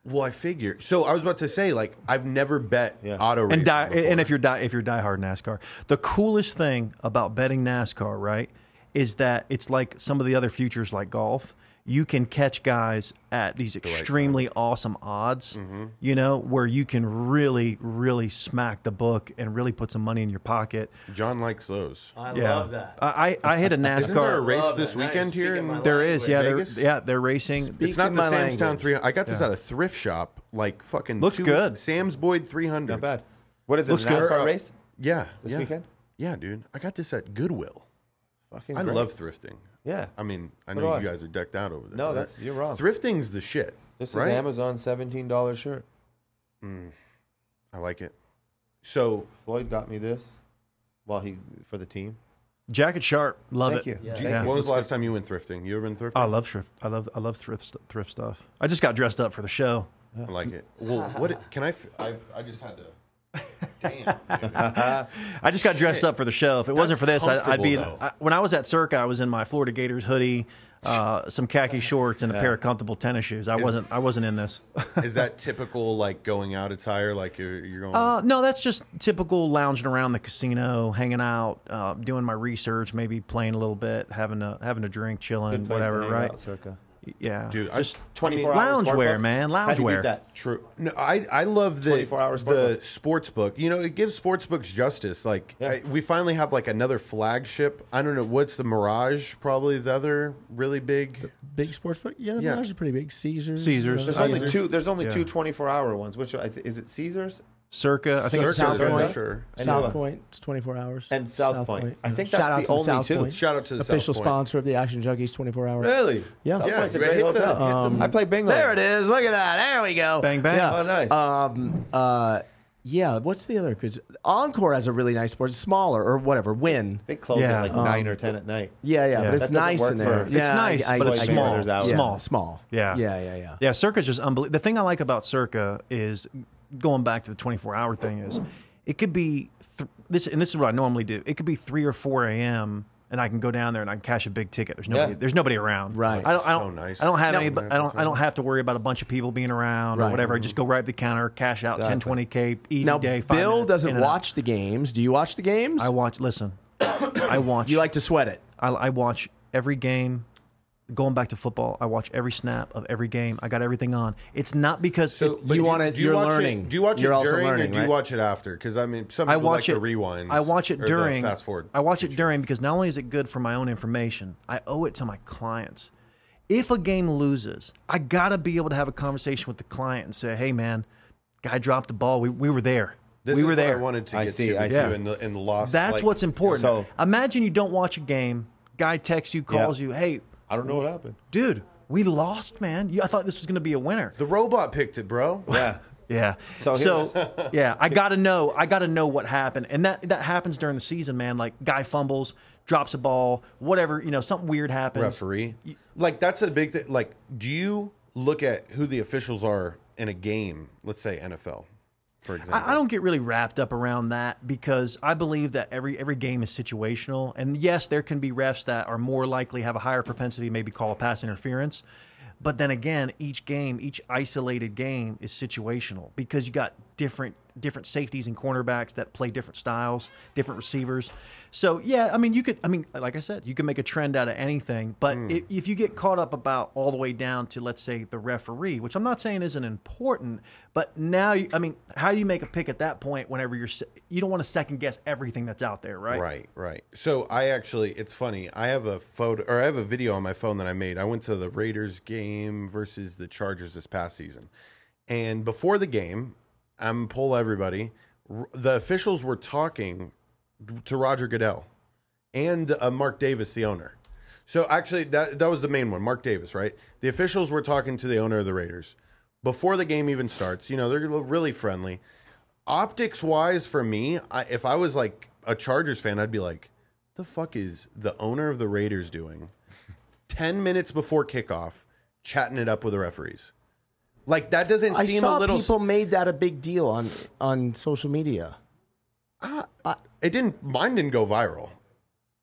Well, I figure. So I was about to say, like, I've never bet Yeah. auto And die, before. and if you're die, if you're diehard NASCAR, the coolest thing about betting NASCAR, right, is that it's like some of the other futures like golf. You can catch guys at these extremely awesome odds, Mm-hmm. you know, where you can really, really smack the book and really put some money in your pocket. Jon likes those. I yeah. love that. I, I I hit a NASCAR. Isn't there a race this that. Now weekend here? In, There is, yeah, they're, yeah, they're racing. Speak it's not the my Sam's Town language. 300. I got this at a thrift shop, like fucking Looks two- good. Sam's Boyd 300. Not bad. What is it? Looks a good. NASCAR Uh, race Yeah, this yeah. weekend? Yeah, dude. I got this at Goodwill. Fucking I great. love thrifting. Yeah. I mean, I So know do you I. guys are decked out over there. No, but that's- you're wrong. Thrifting's the shit. This right? is Amazon seventeen dollar shirt. Mm, I like it. So Floyd got me this while he for the team. Jacket Sharp, love Thank it. you. Yeah. Thank Yeah. you. when was the last time you went thrifting? You ever been thrifting? I love thrift. I love I love thrift st- thrift stuff. I just got dressed up for the show. I like it. Well, what can I? f- I, I just had to. Damn. I just got dressed up for the show. If it wasn't for this, I, I'd be. I, when I was at Circa, I was in my Florida Gators hoodie, uh, some khaki shorts, and a pair of comfortable tennis shoes. I wasn't. I wasn't in this. Is that typical like going out attire? Like you're you're going. Uh, no, that's just typical lounging around the casino, hanging out, uh, doing my research, maybe playing a little bit, having a having a drink, chilling, whatever. Right? out, Circa. Yeah, dude. I just 24 hours loungewear, sports man, How'd you loungewear. that? True. No, I I love the 24 hour sport the book. sports book. You know, it gives sports books justice. Like Yeah. I, we finally have like another flagship. I don't know what's the Mirage. Probably the other really big. Big sports book? Yeah, the Yeah. Mirage is pretty big. Caesars. Caesars. There's Caesars. only two. There's only Yeah. two 24 hour ones. Which I th- is it? Caesars Circa. I think it's Circa, Circa. Point. Sure. And South what? Point. It's 24 hours. and South, Point. I think Shout that's out the to only South two. Point. Shout out to the Official South Point. sponsor of the Action Junkies 24 hours. Really? Yeah. South Yeah, Point's a great hit that. hotel. Um, I play bingo. There it is. Look at that. There we go. Bang, bang. Yeah. Oh, nice. Um, uh, yeah. What's the other? Because Encore has a really nice sports, smaller or whatever. Wynn. They close Yeah. at like Um, nine or ten at night. Yeah, yeah, Yeah. but That it's doesn't nice work in there. for- Yeah, It's nice, but it's small. others out. Small. small. Yeah. yeah, yeah, yeah. Yeah, Circa's just unbelievable. The thing I like about Circa is going back to the 24 hour thing is it could be th- this, and this is what I normally do. It could be three or four a.m. and I can go down there and I can cash a big ticket. There's nobody. Yeah. There's nobody around. Right. I don't. I So don't. nice. I don't have No. any. I don't. I don't have to worry about a bunch of people being around Right. or whatever. I just go right to the counter, cash out 10, 20 k, easy Now, day. Five Bill minutes, doesn't in and out. watch the games. Do you watch the games? I watch. Listen, I watch. you like to sweat it. I, I watch every game. Going back to football, I watch every snap of every game. I got everything on. It's not because So, it- but you wanna- do you you're watch learning. It, do you watch You're it also during, learning, or do you right? watch it after? Because I mean, some I watch like it. the rewinds. I watch it during. fast forward. I watch it during because not only is it good for my own information, I owe it to my clients. If a game loses, I gotta be able to have a conversation with the client and say, "Hey, man, guy dropped the ball. We, we were there. This we is were what there. I wanted to I get see, to I with see. you in the in the loss. That's like- what's important. So- Imagine you don't watch a game. Guy texts you, calls you. Hey, I don't know what happened. dude, we lost, man. I thought this was gonna be a winner. The robot picked it, bro. Yeah. Yeah. So So, yeah, I got to know. I got to know what happened, and that that happens during the season, man. Like guy fumbles, drops a ball, whatever. You know, something weird happens. referee. Like that's a big thing. Like, do you look at who the officials are in a game? Let's say NFL, for example. I, I don't get really wrapped up around that because I believe that every every game is situational, and yes, there can be refs that are more likely have a higher propensity maybe call a pass interference. But then again, each game, each isolated game is situational because you got different different safeties and cornerbacks that play different styles, different receivers. So yeah, I mean, you could, I mean, like I said, you can make a trend out of anything. But hmm. if, if you get caught up about all the way down to let's say the referee, which I'm not saying isn't important, but now, you, I mean, how do you make a pick at that point? Whenever you're, you don't want to second guess everything that's out there, right? Right, right. So I actually, it's funny. I have a photo or I have a video on my phone that I made. I went to the Raiders game versus the Chargers this past season, and before the game, I'm poll everybody. The officials were talking to Roger Goodell and uh, Mark Davis, the owner. So actually, that that was the main one, Mark Davis, right? The officials were talking to the owner of the Raiders before the game even starts. You know, they're really friendly. Optics wise, for me, I, if I was like a Chargers fan, I'd be like, "The fuck is the owner of the Raiders doing?" Ten minutes before kickoff, chatting it up with the referees. Like that doesn't I seem saw a little. people made that a big deal on on social media. Ah, it didn't. Mine didn't go viral.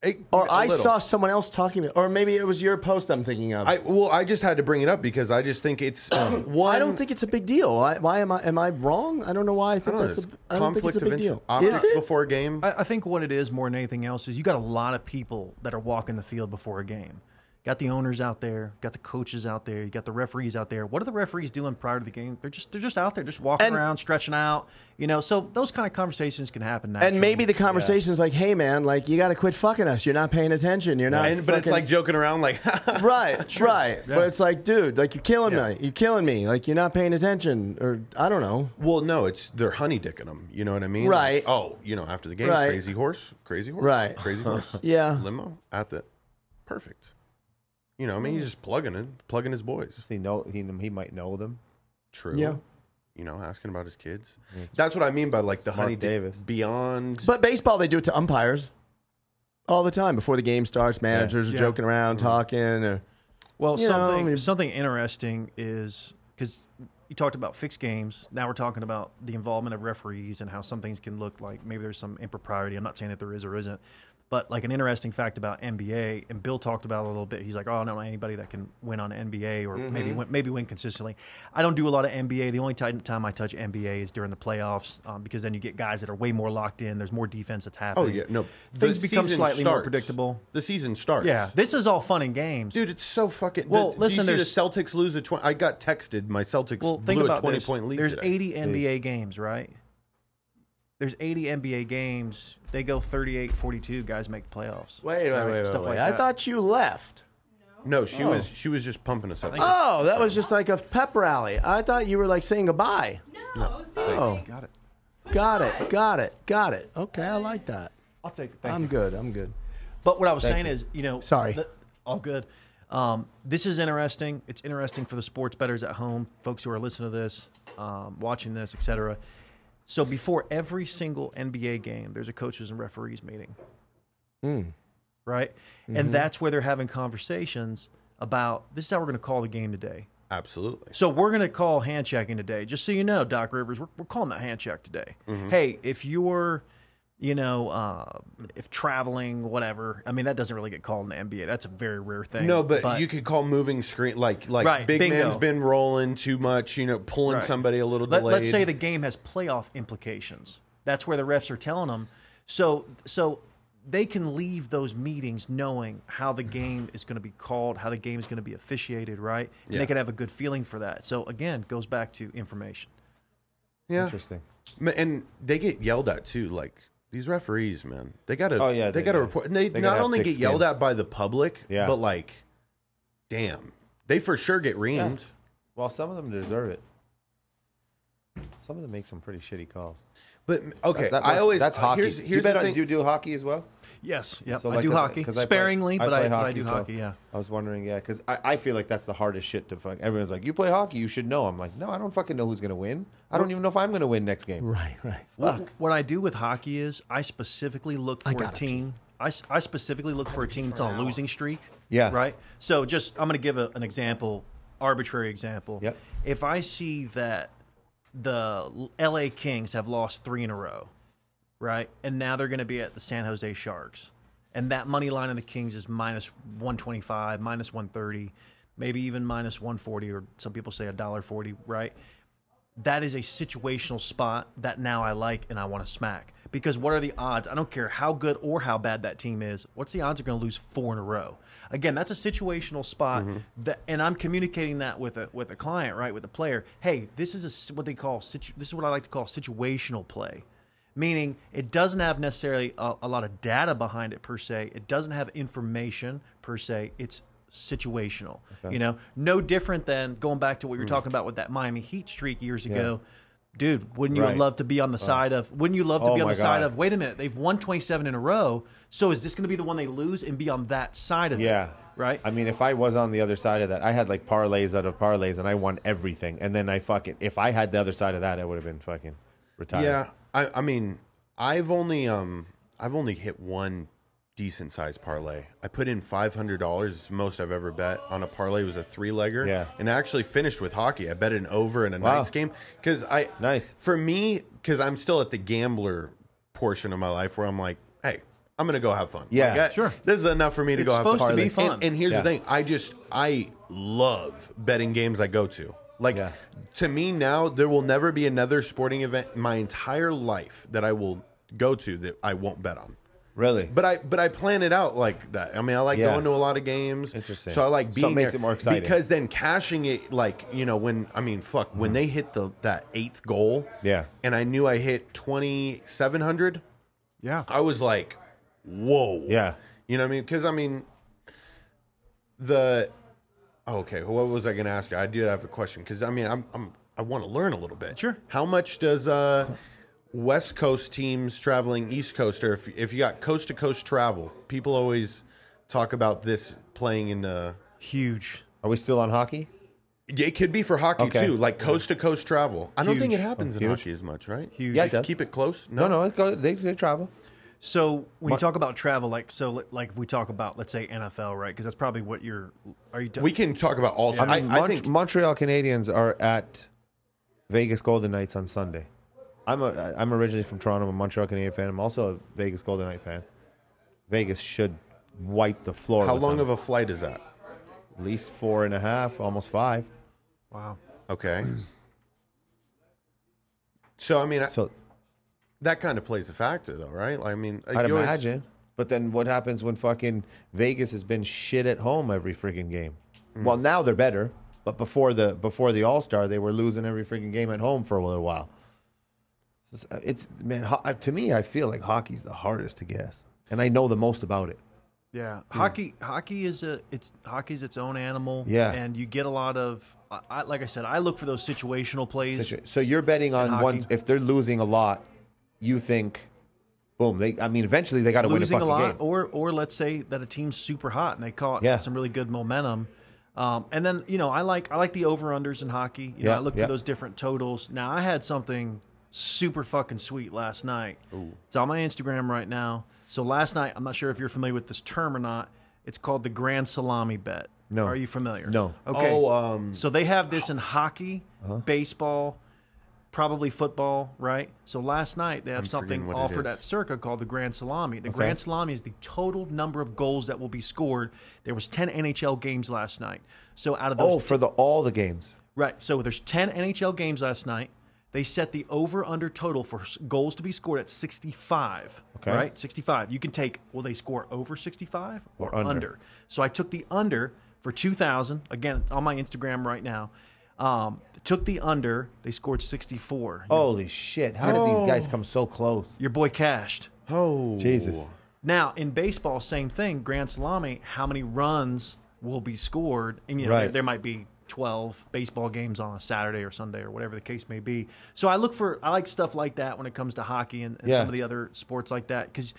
It- Or a I little. saw someone else talking, or maybe it was your post I'm thinking of. I well, I just had to bring it up because I just think it's um, one. I don't think it's a big deal. Why, why am I am I wrong? I don't know why I I think don't know, that's a. it's don't think it's conflict a of big deal. Is it? before a game. I, I think what it is more than anything else is you got a lot of people that are walking the field before a game. Got the owners out there, got the coaches out there, you got the referees out there. What are the referees doing prior to the game? They're just they're just out there, just walking And- around, stretching out. You know, so those kind of conversations can happen. Naturally. And maybe the conversation's like, "Hey, man, like you got to quit fucking us. You're not paying attention. You're not." And- but it's like joking around, like right, right. But it's like, dude, like you're killing Yeah. me. You're killing me. Like you're not paying attention, or I don't know. Well, no, it's they're honey dicking them. You know what I mean? Right. Like, oh, you know, after the game, Right. crazy horse, crazy horse, Right. crazy horse, Yeah. limo at the perfect. You know, I mean, he's just plugging it, plugging his boys. He know he he might know them. True. Yeah. You know, asking about his kids. That's what I mean by like the honey dick Davis. beyond. But baseball, they do it to umpires all the time before the game starts. Managers are Yeah. joking around, mm-hmm. talking. Or, Well, You know, something I mean- something interesting is because you talked about fixed games. Now we're talking about the involvement of referees and how some things can look like maybe there's some impropriety. I'm not saying that there is or isn't, But like an interesting fact about NBA, and Bill talked about it a little bit. He's like, "Oh, I don't know anybody that can win on NBA or Mm-hmm. maybe win, maybe win consistently." I don't do a lot of NBA. The only time, time I touch NBA is during the playoffs um, because then you get guys that are way more locked in. There's more defense that's happening. Oh yeah, no. things the become slightly more predictable. The season starts. Yeah, this is all fun and games. Dude, it's so fucking. Well, the, listen, do you see the Celtics lose a twenty. I got texted. My Celtics well, think blew about a twenty this. point lead. There's today. 80 NBA games, right? There's 80 NBA games. They go 38, 42. Guys make playoffs. Wait, wait, wait, wait, stuff wait. like I that. thought you left. No, she was she was just pumping us up. Oh, that was just like a pep rally. I thought you were like saying goodbye. No, see, Oh, Got it. got it, got it, got it. Okay, I like that. I'll take it. Thank I'm you. good. I'm good. But what I was saying is, you know, Sorry. the- all good. Um, this is interesting. It's interesting for the sports bettors at home, folks who are listening to this, um, watching this, etc. So before every single NBA game, there's a coaches and referees meeting, right? And that's where they're having conversations about this is how we're going to call the game today. Absolutely. So we're going to call hand checking today. Just so you know, Doc Rivers, we're, we're calling that hand check today. Mm-hmm. Hey, if you're, you know, uh, if traveling, whatever. I mean, that doesn't really get called in the NBA. That's a very rare thing. No, but, you could call moving screen like like Right, big bingo. man's been rolling too much. You know, pulling Right. somebody a little Let, delayed. let's say the game has playoff implications. That's where the refs are telling them. So, so they can leave those meetings knowing how the game is going to be called, how the game is going to be officiated, right? And Yeah. they can have a good feeling for that. So again, goes back to information. yeah, Interesting. And they get yelled at too. Like these referees, man, they gotta. Oh, yeah, they, they- gotta yeah. report. And they, They not only get yelled at by the public, Yeah. but like, damn, they for sure get reamed. Well, some of them deserve it. Some of them make some pretty shitty calls. But okay, That- I that's- always that's uh, hockey. Here's, do you bet on, do you do hockey as well? Yes, yep. So, I do hockey I, I play- sparingly, but play I, but I do so hockey. Yeah. I was wondering, yeah, because I, I feel like that's the hardest shit to fuck. Everyone's like, you play hockey, you should know. I'm like, no, I don't fucking know who's gonna win. I don't even know if I'm gonna win next game. Right, right. What, what I do with hockey is I specifically look for a gotta team. I, s- I specifically look for a team that's on a losing streak. Yeah. Right. So just I'm going to give a, an example, arbitrary example. Yep. If I see that the L.A. Kings have lost three in a row, right, and now they're going to be at the San Jose Sharks, and that money line of the Kings is minus 125, minus 130, maybe even minus 140, or some people say a dollar forty, right? that is a situational spot that now I like and I want to smack. Because what are the odds? I don't care how good or how bad that team is. What's the odds they're going to lose four in a row? Again, that's a situational spot, mm-hmm. that, and I'm communicating that with a with a client, right, with a player. Hey, this is a what they call situ, this is what I like to call situational play, meaning it doesn't have necessarily a, a lot of data behind it per se. It doesn't have information per se. It's situational. You know, no different than going back to what you were hmm. talking about with that Miami Heat streak years ago. Dude, wouldn't you Right. love to be on the oh. side of? Wouldn't you love to Oh be on my the side of? Wait a minute, they've won twenty seven in a row. So is this going to be the one they lose and be on that side of it? Yeah. Right. I mean, if I was on the other side of that, I had like parlays out of parlays, and I won everything. And then I fucking, if I had the other side of that, I would have been fucking retired. Yeah, I, I mean, I've only um, I've only hit one decent sized parlay. I put in five hundred dollars, most I've ever bet on a parlay. It was a three legger. Yeah. and I actually finished with hockey. I bet an over in a Wow. Knights game because I Nice. for me because I'm still at the gambler portion of my life where I'm like, hey. I'm gonna go have fun. Yeah. Like, I- Sure. This is enough for me to It's go have fun. supposed to be And- fun. And, here's Yeah. the thing: I just I love betting games I go to. Like Yeah. to me now, there will never be another sporting event in my entire life that I will go to that I won't bet on. Really? But I but I plan it out like that. I mean, I like Yeah. going to a lot of games. Interesting. So I like being So it being makes there it more exciting. because then cashing it like you know when I mean fuck when they hit the that eighth goal. Mm-hmm. Yeah. And I knew I hit twenty seven hundred. yeah. I was like, whoa. Yeah. You know what I mean? Because I mean, the okay. What was I going to ask you? I did have a question because I mean, I'm, I'm I want to learn a little bit. Sure. How much does uh, West Coast teams traveling East Coast, or if if you got coast to coast travel, people always talk about this playing in the. Huge. Are we still on hockey? It could be for hockey Okay. too, like coast to coast travel. I don't think it Huge. happens in Huge. hockey as much, right? Huge. Yeah, it does. Keep it close. No, no, it go, they, they travel. So when you talk about travel, like so, like if we talk about, let's say NFL, right? Because that's probably what you're. Are you? t- We can talk about all. I mean, I, I think Montreal Canadiens are at Vegas Golden Knights on Sunday. I'm a I'm originally from Toronto. I'm a Montreal Canadian fan. I'm also a Vegas Golden Knight fan. Vegas should wipe the floor. How long them. of a flight is that? At least four and a half, almost five. Wow. Okay. So I mean, I- So that kind of plays a factor, though, right? Like, I mean, I'd you always- imagine. But then what happens when fucking Vegas has been shit at home every freaking game? Hmm. Well, now they're better, but before the before the All Star, they were losing every freaking game at home for a little while. It's, uh, it's man, ho- uh, to me, I feel like hockey's the hardest to guess, and I know the most about it. Yeah, hmm. hockey. Hockey is a it's hockey's its own animal. Yeah. and you get a lot of. I, I, like I said, I look for those situational plays. Situa- So you're betting on hockey. one if they're losing a lot, you think, boom, they. I mean, eventually they got to win a fucking a lot, game. or or let's say that a team's super hot and they caught Yeah. some really good momentum. Um, and then you know I like I like the over unders in hockey. You know Yeah, I look yeah. for those different totals. Now I had something super fucking sweet last night. Ooh. It's on my Instagram right now. So last night I'm not sure if you're familiar with this term or not. It's called the Grand Salami Bet. No. Are you familiar? No. Okay. Oh, um, So they have this in hockey, Uh-huh. baseball, probably football, right? So last night they have I'm something forgetting what it offered at Circa called the Grand Salami. The Grand Salami is the total number of goals that will be scored. There was 10 NHL games last night. So out of those Oh, for the all the games. Right. So there's 10 NHL games last night. They set the over under total for goals to be scored at 65. Okay. Right? 65. You can take, will they score over 65 or, Or under. under? So I took the under for 2,000. Again, on my Instagram right now. Um, took the under. They scored 64. Your, Holy shit! How did these guys oh. come so close? your boy cashed. oh, Jesus. Now, in baseball, same thing. Grand Salami, how many runs will be scored? And, you know, Right. there, there might be 12 baseball games on a Saturday or Sunday or whatever the case may be. So I look for, I like stuff like that when it comes to hockey and, and Yeah. some of the other sports like that. Because,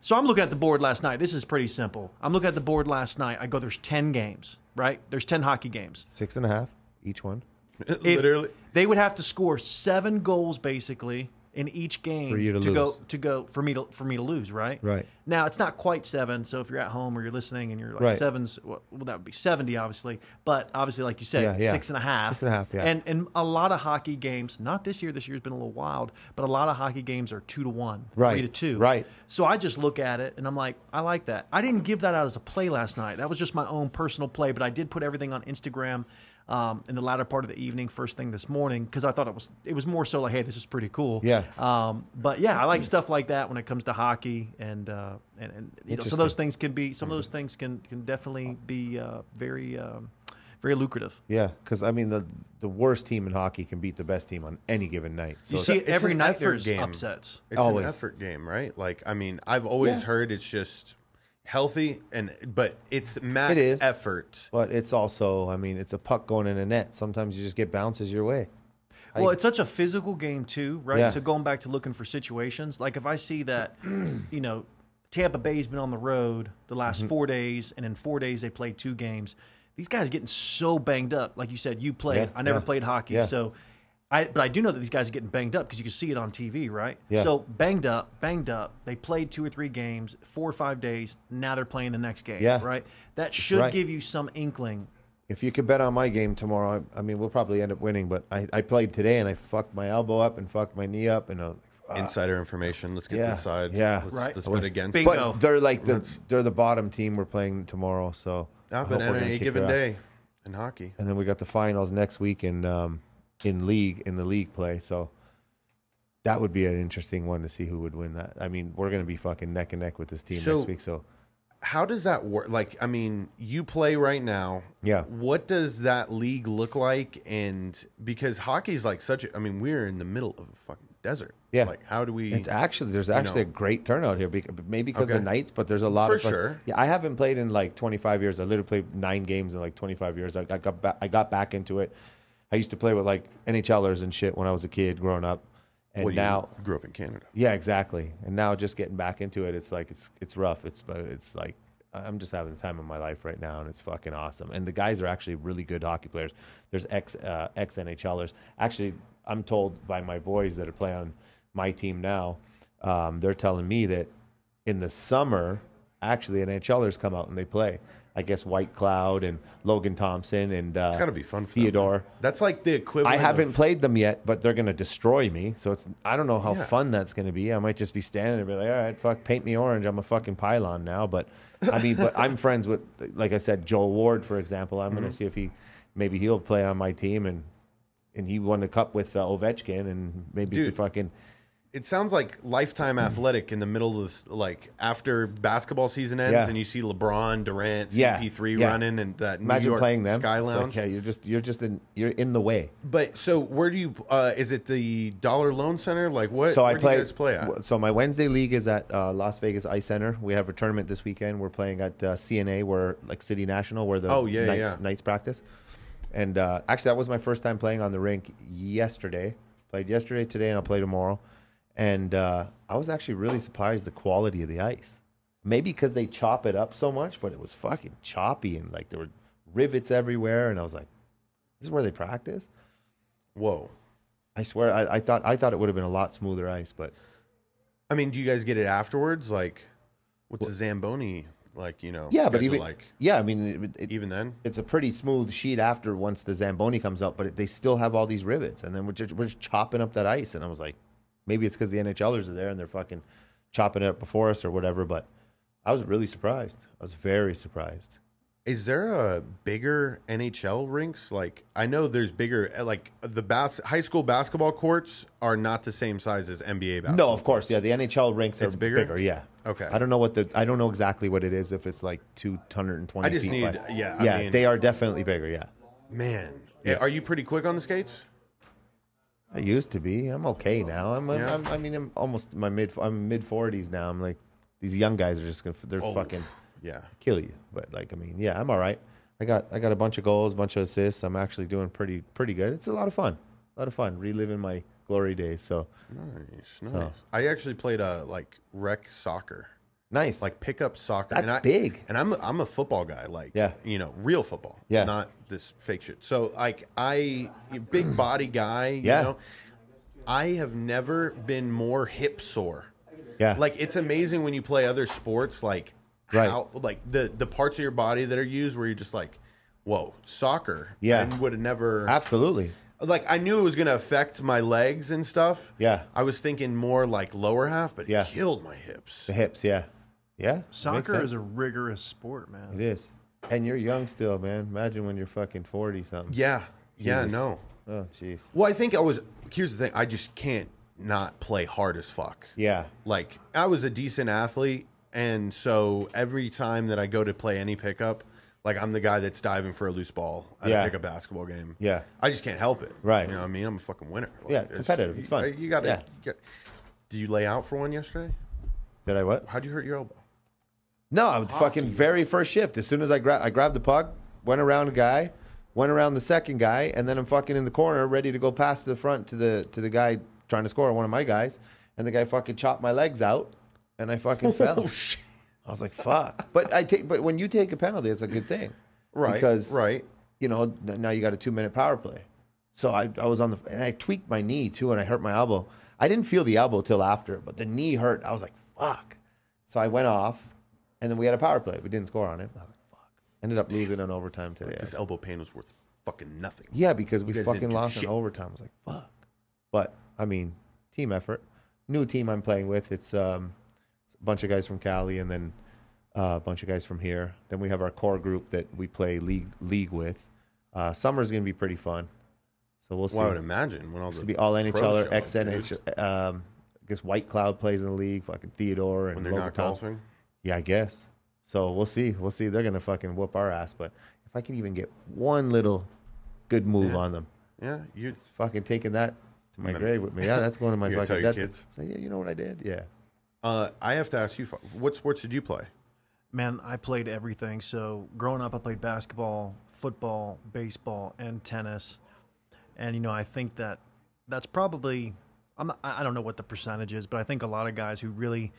so I'm looking at the board last night. This is pretty simple. I'm looking at the board last night. I go, there's 10 games, right? There's 10 hockey games. Six and a half each one. If literally. they would have to score seven goals basically in each game For you to go lose. to go for me to for me to lose, right? Right. Now it's not quite seven, so if you're at home or you're listening and you're like Right. sevens, well, well, that would be seventy, obviously. But obviously, like you said, Yeah, yeah. six and a half, Six and a half, yeah. And and a lot of hockey games, not this year. This year's been a little wild, but a lot of hockey games are two to one, Right, three to two, right. So I just look at it and I'm like, I like that. I didn't give that out as a play last night. That was just my own personal play, but I did put everything on Instagram um, in the latter part of the evening, first thing this morning, because I thought it was it was more so like, hey, this is pretty cool. Yeah. Um, but yeah, I like stuff like that when it comes to hockey, and uh, and, and you know, so Interesting. those things can be some of those things can can definitely be uh, very um, very lucrative. Yeah, because I mean the the worst team in hockey can beat the best team on any given night. So You see it's every an night. effort There's game. upsets. It's Always. an effort game, right? Like, I mean, I've always Yeah. heard it's just healthy and but it's max It is. effort. but it's also, I mean, it's a puck going in a net. Sometimes you just get bounces your way. Well, it's such a physical game too, right? Yeah. So going back to looking for situations, like if I see that, you know, Tampa Bay's been on the road the last Mm-hmm. four days, and in four days they played two games. These guys are getting so banged up. Like you said, you played. Yeah, I never yeah, played hockey, yeah. so I. But I do know that these guys are getting banged up because you can see it on TV, right? Yeah. So banged up, banged up. They played two or three games, four or five days. Now they're playing the next game, Yeah. right? That should right. give you some inkling. If you could bet on my game tomorrow, I, I mean, we'll probably end up winning. But I, I played today and I fucked my elbow up and fucked my knee up, and I was Insider information. Let's get yeah, this side. yeah. Let's, Right. let's bet against. Bingo. but they're like the they're the bottom team we're playing tomorrow. So I Ah, hope but on gonna any kick given day in hockey. and then we got the finals next week and. um, in league in the league play. So that would be an interesting one to see who would win that. I mean, we're gonna be fucking neck and neck with this team So- next week. So How does that work? Like, I mean, you play right now. Yeah. What does that league look like? And because hockey's like such a, I mean, we're in the middle of a fucking desert. Yeah. Like, how do we? It's actually there's actually know. a great turnout here, bec- maybe because of Okay. the Knights, but there's a lot For of sure. Yeah, I haven't played in like 25 years. I literally played nine games in like 25 years. I, I got back, I got back into it. I used to play with like NHLers and shit when I was a kid growing up, and well, now grew up in Canada. yeah, exactly. And now just getting back into it, it's like it's it's rough. It's but it's like I'm just having the time of my life right now, and it's fucking awesome. And the guys are actually really good hockey players. There's ex uh, ex NHLers. Actually, I'm told by my boys that are playing on my team now, um, they're telling me that in the summer, actually NHLers come out and they play. I guess Whitecloud and Logan Thompson and uh, It's got to be fun for them. Theodore. That's like the equivalent. I haven't Of, played them yet, but they're gonna destroy me. So it's I don't know how Yeah. fun that's gonna be. I might just be standing there, and be like, all right, fuck, paint me orange. I'm a fucking pylon now. But I mean, but I'm friends with, like I said, Joel Ward, for example. I'm Mm-hmm. gonna see if he maybe he'll play on my team and. And he won the cup with uh, Ovechkin, and maybe Dude. fucking it sounds like lifetime athletic in the middle of this, like after basketball season ends, Yeah. and you see LeBron, Durant, Yeah. CP3 Yeah. running, and that New York playing them. Sky It's like, yeah, you're just you're just in you're in the way. But so where do you? Uh, is it the Dollar Loan Center? Like what? So where I do play. you guys play at? So my Wednesday league is at uh, Las Vegas Ice Center. We have a tournament this weekend. We're playing at uh, CNA, where like City National, where the Oh, yeah, Knights, yeah. Knights practice. And uh, actually, that was my first time playing on the rink yesterday. Played yesterday, today, and I'll play tomorrow. And uh, I was actually really surprised the quality of the ice. Maybe because they chop it up so much, but it was fucking choppy and like there were rivets everywhere. And I was like, "This is where they practice." Whoa. I swear, I, I thought I thought it would have been a lot smoother ice, but I mean, do you guys get it afterwards? Like, what's the Zamboni like? You know, Yeah, but even like yeah, I mean, it, it, even then. it's a pretty smooth sheet after once the Zamboni comes up, but it, they still have all these rivets, and then we're just, we're just chopping up that ice, and I was like, maybe it's because the NHLers are there and they're fucking chopping it up before us or whatever. But I was really surprised. I was very surprised. Is there a bigger NHL rinks? Like I know there's bigger. Eh, like the bas- high school basketball courts are not the same size as NBA basketball. No, of course, yeah, the NHL rinks It's are bigger? Yeah. Okay. I don't know what the I don't know exactly what it is if it's like two hundred and twenty. I just feet need- yeah, I yeah, mean- they are definitely bigger. Yeah, Man, Yeah. Eh, are you pretty quick on the skates? I used to be. I'm okay now. I'm, I'm, Yeah. I'm I mean, I'm almost my mid. I'm mid forties now. I'm like these young guys are just gonna they're Oh, fucking Yeah. kill you. But like, I mean, yeah, I'm all right. I got I got a bunch of goals, a bunch of assists. I'm actually doing pretty pretty good. It's a lot of fun. A lot of fun reliving my glory days. So Nice, nice. I actually played a like rec soccer, nice. like pickup soccer. That's and I, big. And I'm I'm a football guy, like Yeah. you know, real football, Yeah. not this fake shit. So like I, big body guy, you Yeah. know, I have never been more hip sore. yeah. Like it's amazing when you play other sports, like Right. how like the the parts of your body that are used, where you're just like, whoa, soccer. Yeah. I would have never absolutely. like I knew it was gonna affect my legs and stuff. Yeah. I was thinking more like lower half, but Yeah. it killed my hips. The hips. Yeah. Yeah. Soccer is a rigorous sport, man. It is. And you're young still, man. Imagine when you're fucking forty something. Yeah, yeah, Jesus. no. Oh, jeez. Well, I think I was. Here's the thing: I just can't not play hard as fuck. Yeah. Like I was a decent athlete, and so every time that I go to play any pickup, like I'm the guy that's diving for a loose ball at Yeah. a pickup basketball game. Yeah. I just can't help it. Right. You know, what I mean, I'm a fucking winner. Like, Yeah, competitive. It's fun. You, you gotta. Yeah. did you lay out for one yesterday? Did I what? How'd you hurt your elbow? No, I was fucking very first shift. As soon as I grabbed, I grabbed the puck, went around a guy, went around the second guy, and then I'm fucking in the corner, ready to go past the front to the to the guy trying to score, one of my guys, and the guy fucking chopped my legs out, and I fucking oh, fell. Oh shit! I was like, fuck. But I take, but when you take a penalty, it's a good thing, Right. Because right. you know now you got a two minute power play. So I, I was on the and I tweaked my knee too, and I hurt my elbow. I didn't feel the elbow till after, but the knee hurt. I was like, fuck. So I went off, and then we had a power play. We didn't score on it. I was like, fuck. Ended up losing in overtime today. This elbow pain was worth fucking nothing. Yeah, because we fucking lost shit. in overtime. I was like, fuck. But I mean, team effort. New team I'm playing with. It's um, a bunch of guys from Cali and then uh, a bunch of guys from here. Then we have our core group that we play league league with. Uh, summer's gonna be pretty fun. So we'll see. Well, I would imagine when all It's the gonna be all pros NHL show or up, ex. NHL. Um, I guess Whitecloud plays in the league. Fucking Theodore and when they're Logan not golfing. Yeah, I guess. So we'll see. We'll see. They're gonna fucking whoop our ass. But if I can even get one little good move Yeah. on them, Yeah, you're fucking taking that to my grave with me. Yeah, that's going to my fucking tell your death. kids? Say, yeah, you know what I did? Yeah. Uh, I have to ask you, what sports did you play? Man, I played everything. So growing up, I played basketball, football, baseball, and tennis. And you know, I think that that's probably I'm not, I I don't know what the percentage is, but I think a lot of guys who really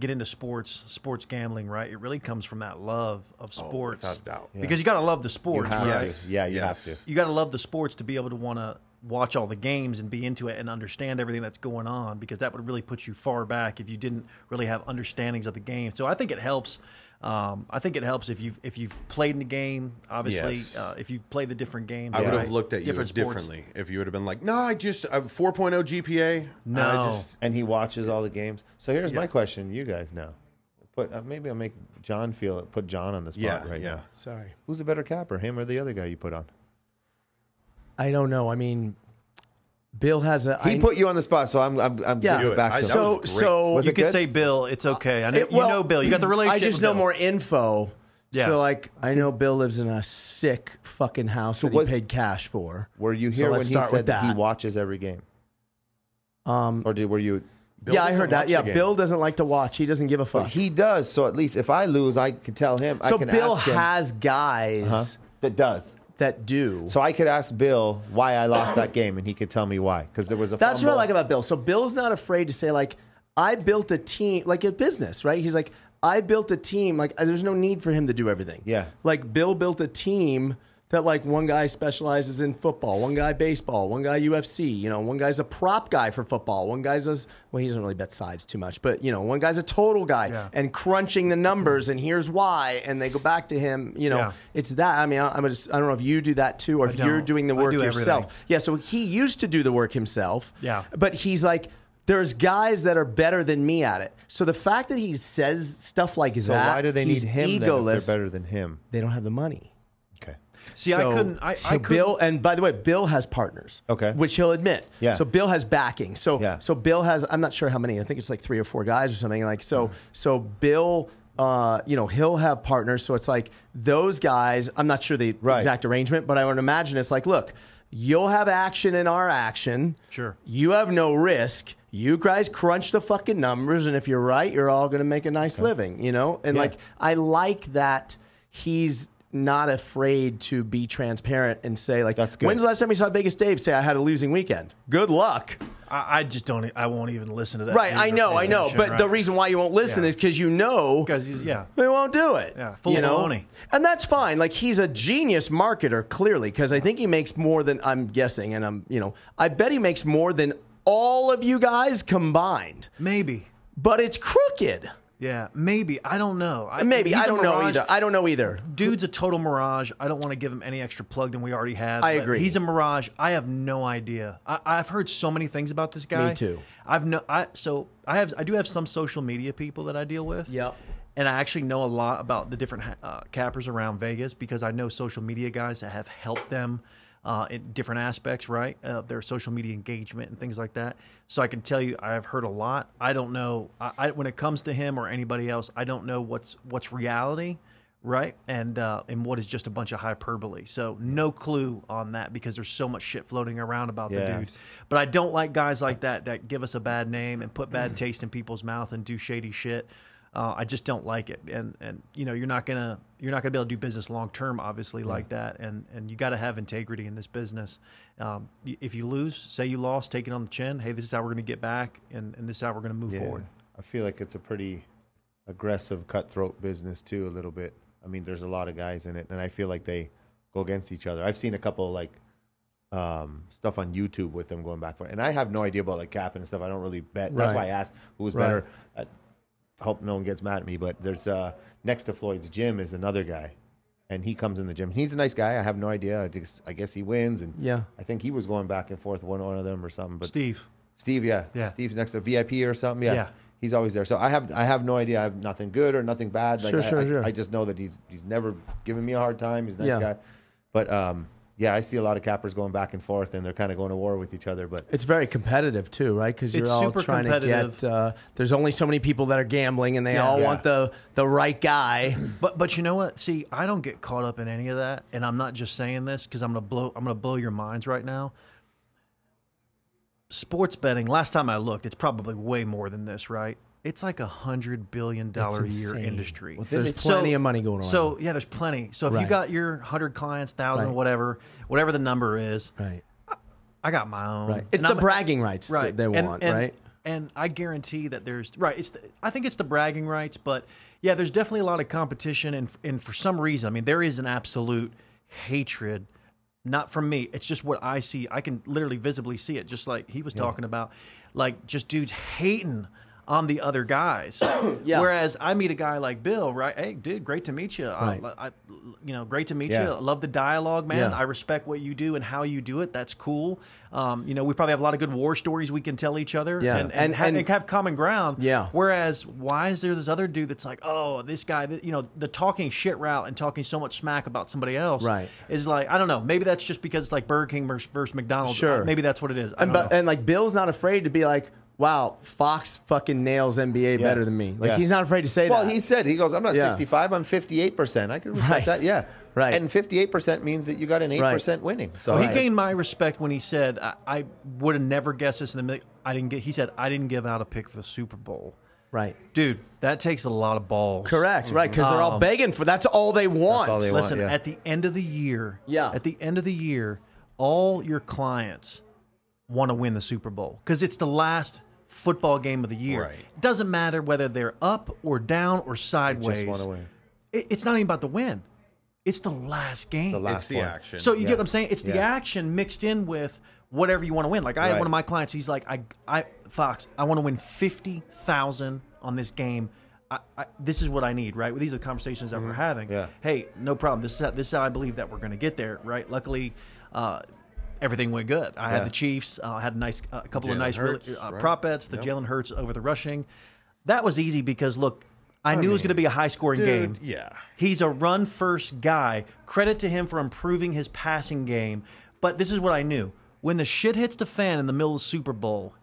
get into sports, sports gambling, right? It really comes from that love of sports. Oh, without a doubt. Because you got to love the You sports, have right? Yes. to. Yeah, you Yes. have to. you got to love the sports to be able to want to watch all the games and be into it and understand everything that's going on because that would really put you far back if you didn't really have understandings of the game. So I think it helps Um, I think it helps if you've if you've played in the game. Obviously, Yes. uh, if you've played the different games, I would right? have looked at you sports. differently if you would have been like, "No, I just I have 4.0 GPA." No. I just, and he watches all the games. So here's my question: You guys know, put uh, maybe I'll make Jon feel it. Put Jon on the spot yeah, right yeah. now. Sorry. Who's a better capper, him or the other guy you put on? I don't know. I mean, Bill has a. He I- put you on the spot, so I'm I'm, I'm Yeah. giving it back I- to that him. so was so Was You it could good? say Bill. It's okay. I know, It- well, you know Bill. You got the relationship. I just with know Bill. more info. Yeah. So like I know Bill lives in a sick fucking house that was- he paid cash for. Were you So here when he start said that he watches every game, Um, or did were you? Bill yeah, I heard that. Yeah. Bill doesn't like to watch. He doesn't give a But fuck. he does. So at least if I lose, I can tell him. I so can Bill ask him, has guys Huh? that does. That do. So I could ask Bill why I lost that game, and he could tell me why. Because there was a. That's what I like about Bill. So Bill's not afraid to say like, I built a team, like a business, right? He's like, I built a team. Like, there's no need for him to do everything. Yeah. Like Bill built a team that like one guy specializes in football, one guy baseball, one guy UFC. You know, one guy's a prop guy for football, one guy's a well, he doesn't really bet sides too much, but you know, one guy's a total guy Yeah. and crunching the numbers and here's why, and they go back to him. You know, Yeah. it's that. I mean, I, I'm just I don't know if you do that too, or I if you're doing the work do yourself. everything. Yeah, so he used to do the work himself. Yeah. But he's like, there's guys that are better than me at it. So the fact that he says stuff like So that, why do they need him egoless. they're better than him? They don't have the money. Okay. See, I couldn't. I, so I couldn't. Bill, and by the way, Bill has partners. Okay. Which he'll admit. Yeah. So Bill has backing. So Yeah. so Bill has. I'm not sure how many. I think it's like three or four guys or something. Like so. So Bill. Uh, you know, he'll have partners. So it's like those guys. I'm not sure the Right. exact arrangement, but I would imagine it's like, look, you'll have action in our action. Sure. You have no risk. You guys crunch the fucking numbers, and if you're right, you're all going to make a nice living. You know, and Yeah. like I like that he's not afraid to be transparent and say like, That's good. when's the last time you saw Vegas Dave say I had a losing weekend? Good luck. I, I just don't. I won't even listen to that. Right, I know, I know, attention, but the reason why you won't listen Yeah. is because you know because he's yeah. they won't do it. Yeah, full you of know? baloney. And that's fine. Like he's a genius marketer, clearly, because I think he makes more than I'm guessing, and I'm, you know, I bet he makes more than all of you guys combined. Maybe. But it's crooked. Yeah, maybe. I don't know. I, Maybe he's I a don't know mirage. either. I don't know either. Dude's a total mirage. I don't want to give him any extra plug than we already have. I but agree. He's a mirage. I have no idea. I, I've heard so many things about this guy. Me too. I've no. I so I have. I do have some social media people that I deal with. Yep. And I actually know a lot about the different uh, cappers around Vegas because I know social media guys that have helped them uh, in different aspects, right? Uh, their social media engagement and things like that. So I can tell you, I have heard a lot. I don't know I, I, when it comes to him or anybody else. I don't know what's what's reality, right? And uh, and what is just a bunch of hyperbole. So no clue on that because there's so much shit floating around about the dude. But I don't like guys like that that give us a bad name and put bad taste in people's mouth and do shady shit. Uh, I just don't like it, and and you know you're not gonna you're not gonna be able to do business long term, obviously like that, and and you got to have integrity in this business. Um, if you lose, say you lost, take it on the chin. Hey, this is how we're gonna get back, and, and this is how we're gonna move Yeah. forward. I feel like it's a pretty aggressive, cutthroat business too, a little bit. I mean, there's a lot of guys in it, and I feel like they go against each other. I've seen a couple like um, stuff on YouTube with them going back for, and I have no idea about like capping and stuff. I don't really bet. That's Right. why I asked who was Right. better. I hope no one gets mad at me, but there's uh, next to Floyd's gym is another guy, and he comes in the gym. He's a nice guy. I have no idea. I guess, I guess he wins, and Yeah. I think he was going back and forth one one of them or something. But Steve, Steve, yeah, Yeah. Steve's next to VIP or something. Yeah. Yeah. he's always there. So I have I have no idea. I have nothing good or nothing bad. Like Sure, I, sure, I, sure. I just know that he's he's never given me a hard time. He's a nice Yeah. guy. But um, yeah, I see a lot of cappers going back and forth, and they're kind of going to war with each other. But It's very competitive too, right? Because you're It's all super trying to get. Uh, there's only so many people that are gambling, and they Yeah. all Yeah. want the the right guy. But but you know what? See, I don't get caught up in any of that, and I'm not just saying this because I'm gonna blow I'm gonna blow your minds right now. Sports betting. Last time I looked, it's probably way more than this, right? It's like a hundred billion dollar a year insane. industry. Well, There's it's- plenty of money going around. So yeah, there's plenty. So if you got your hundred clients, thousand, Right. whatever, whatever the number is, right, I got my own. right. It's And the I'm- bragging rights right that they And- want, and- right? and i guarantee that there's right it's the, i think it's the bragging rights but yeah there's definitely a lot of competition and and for some reason i mean there is an absolute hatred not from me it's just what i see i can literally visibly see it just like he was talking about like just dudes hating on the other guys. Yeah. Whereas I meet a guy like Bill, right? Hey, dude, great to meet you. Right. I, I, you know, great to meet Yeah. you. Love the dialogue, man. Yeah. I respect what you do and how you do it. That's cool. Um, you know, we probably have a lot of good war stories we can tell each other Yeah. and, and, And- ha- and- and have common ground. Yeah. Whereas, why is there this other dude that's like, oh, this guy, you know, the talking shit route and talking so much smack about somebody else, Right. Is like, I don't know. Maybe that's just because it's like Burger King versus, versus McDonald's. Sure. Maybe that's what it is. I and, don't but, know. and like Bill's not afraid to be like, wow, Fox fucking nails NBA Yeah. better than me. Like Yeah. he's not afraid to say Well, that. Well, he said he goes, I'm not Yeah. 65, I'm 58 percent. I can respect Right. that. Yeah, Right. And 58 percent means that you got an eight percent winning. So Well, he gained my respect when he said, "I, I would have never guessed this in a million. I didn't get." He said, "I didn't give out a pick for the Super Bowl." right. Dude, that takes a lot of balls. Correct. Right. Because they're all Um, begging for that's all they want. all they want. Listen, yeah. at the end of the year, Yeah. at the end of the year, all your clients want to win the Super Bowl because it's the last football game of the year. Right. Doesn't matter whether they're up or down or sideways. just want to win. It- it's not even about the win. It's the last game. The last It's the one. action. So you Yeah. get what I'm saying? It's the Yeah. action mixed in with whatever you want to win. Like I had one of my clients. He's like, I, I, Fox, I want to win fifty thousand on this game. I, I, this is what I need, right? These are the conversations that we're having. Mm-hmm. Yeah. Hey, no problem. This is how, this is how I believe that we're going to get there, right? Luckily, uh, everything went good. I Yeah. had the Chiefs. Uh, I had a nice, a couple of Jalen nice really, uh, right? prop bets. The Jalen Hurts over the rushing. That was easy because look, I, knew it was going to be a high scoring game. Yeah. He's a run first guy. Credit to him for improving his passing game. But this is what I knew. When the shit hits the fan in the middle of the Super Bowl,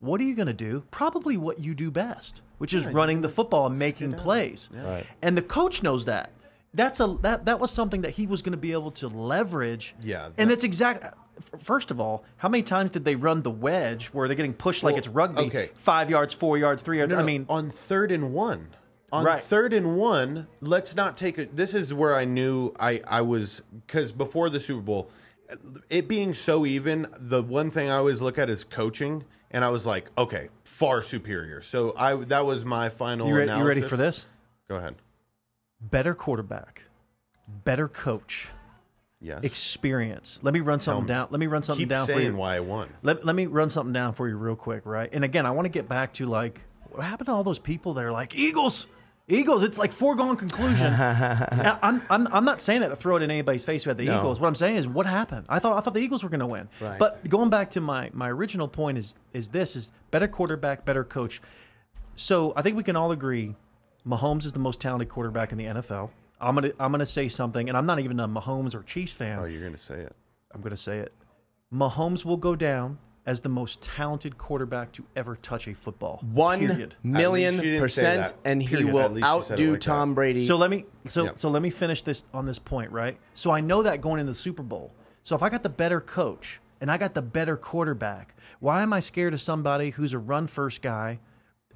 what are you going to do? Probably what you do best, which is running the football and making plays. Right. And the coach knows that. That's a that that was something that he was going to be able to leverage. Yeah, And that- it's exact f- First of all, how many times did they run the wedge where they're getting pushed like it's rugby? okay. Five yards, four yards, three yards. No, I mean, on third and one. On Right. third and one, let's not take it. This is where I knew I, I was because before the Super Bowl, it being so even, the one thing I always look at is coaching, and I was like, okay, far superior. So I that was my final. you, re- you ready for this? Go ahead. Better quarterback, better coach, Yes. experience. Let me run something me. down. Let me run something Keep down for saying you. why I won. Let, let me run something down for you real quick, right? And again, I want to get back to like what happened to all those people that are like Eagles, Eagles. It's like foregone conclusion. And I'm, I'm I'm not saying that to throw it in anybody's face who had the No. Eagles. What I'm saying is what happened. I thought I thought the Eagles were going to win. Right. But going back to my my original point is is this is better quarterback, better coach. So I think we can all agree, Mahomes is the most talented quarterback in the NFL. I'm gonna I'm gonna say something, and I'm not even a Mahomes or Chiefs fan. Oh, you're gonna say it. I'm going to say it. Mahomes will go down as the most talented quarterback to ever touch a football. One Period. million At least you didn't say percent, and he Period. Will least you said it outdo like that. Tom Brady. So let me so Yeah. so let me finish this on this point, right? So I know that going into the Super Bowl. So if I got the better coach and I got the better quarterback, why am I scared of somebody who's a run first guy?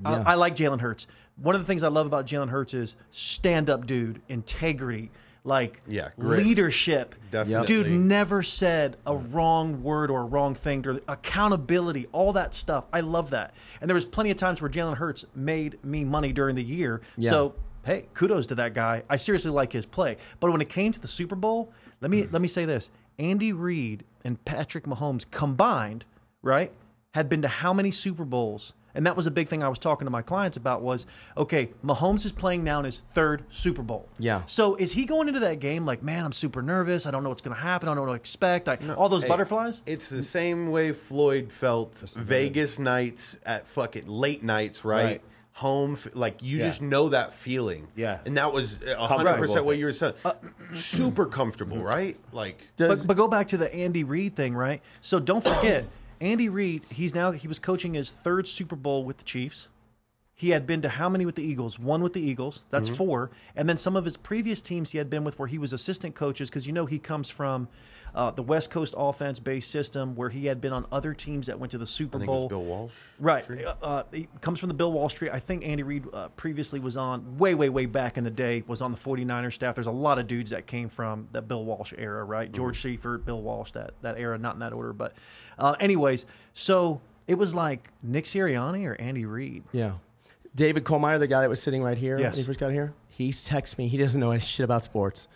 Yeah. I, I like Jalen Hurts. One of the things I love about Jalen Hurts is stand up dude, integrity, like Yeah, grit. leadership. Definitely. Dude never said a wrong word or a wrong thing. Or accountability, all that stuff. I love that. And there was plenty of times where Jalen Hurts made me money during the year. Yeah. So hey, kudos to that guy. I seriously like his play. But when it came to the Super Bowl, let me let me say this: Andy Reid and Patrick Mahomes combined, right, had been to how many Super Bowls? And that was a big thing I was talking to my clients about was, okay, Mahomes is playing now in his third Super Bowl. Yeah. So is he going into that game like, man, I'm super nervous. I don't know what's going to happen. I don't know what to expect. I, all those Hey, butterflies. It's the same way Floyd felt Vegas nights at fucking late nights, right? Right. Home, like you Yeah. just know that feeling. Yeah. and that was a hundred Comfortable percent what you were saying. Uh, super comfortable, right? Like, Does- But, but go back to the Andy Reid thing, right? So don't forget, Andy Reid. He's now he was coaching his third Super Bowl with the Chiefs. He had been to how many with the Eagles? One with the Eagles. That's four. And then some of his previous teams he had been with where he was assistant coaches because you know he comes from uh, the West Coast offense based system where he had been on other teams that went to the Super Bowl. Bill Walsh. Right. Uh, Uh, he comes from the Bill Walsh Street. I think Andy Reid uh, previously was on, way, way, way back in the day, was on the 49ers staff. There's a lot of dudes that came from that Bill Walsh era, right? George Seifert, Bill Walsh, that, that era, not in that order. But, uh, anyways, so it was like Nick Sirianni or Andy Reid. Yeah. David Kohlmeyer, the guy that was sitting right here Yes. when he first got here, he texts me. He doesn't know any shit about sports,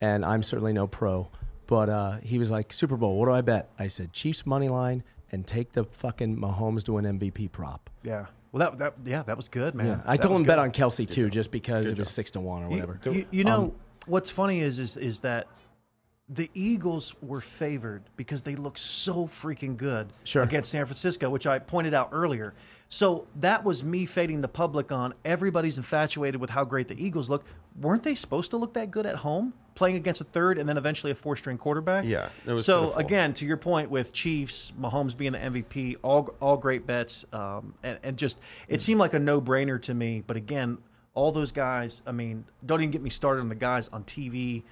and I'm certainly no pro. But uh, he was like, Super Bowl, what do I bet? I said, Chiefs money line and take the fucking Mahomes to an MVP prop. Yeah. Well, that, that yeah, that was good, man. Yeah, I That told him good. bet on Kelce too, just because it was six to one or whatever. You, you know Um, what's funny is is is that the Eagles were favored because they looked so freaking good Sure. against San Francisco, which I pointed out earlier. So that was me fading the public on everybody's infatuated with how great the Eagles look. Weren't they supposed to look that good at home, playing against a third and then eventually a four-string quarterback? Yeah, it was so pitiful. again, to your point with Chiefs, Mahomes being the MVP, all all great bets, um, and, and just it seemed like a no-brainer to me. But again, all those guys. I mean, don't even get me started on the guys on TV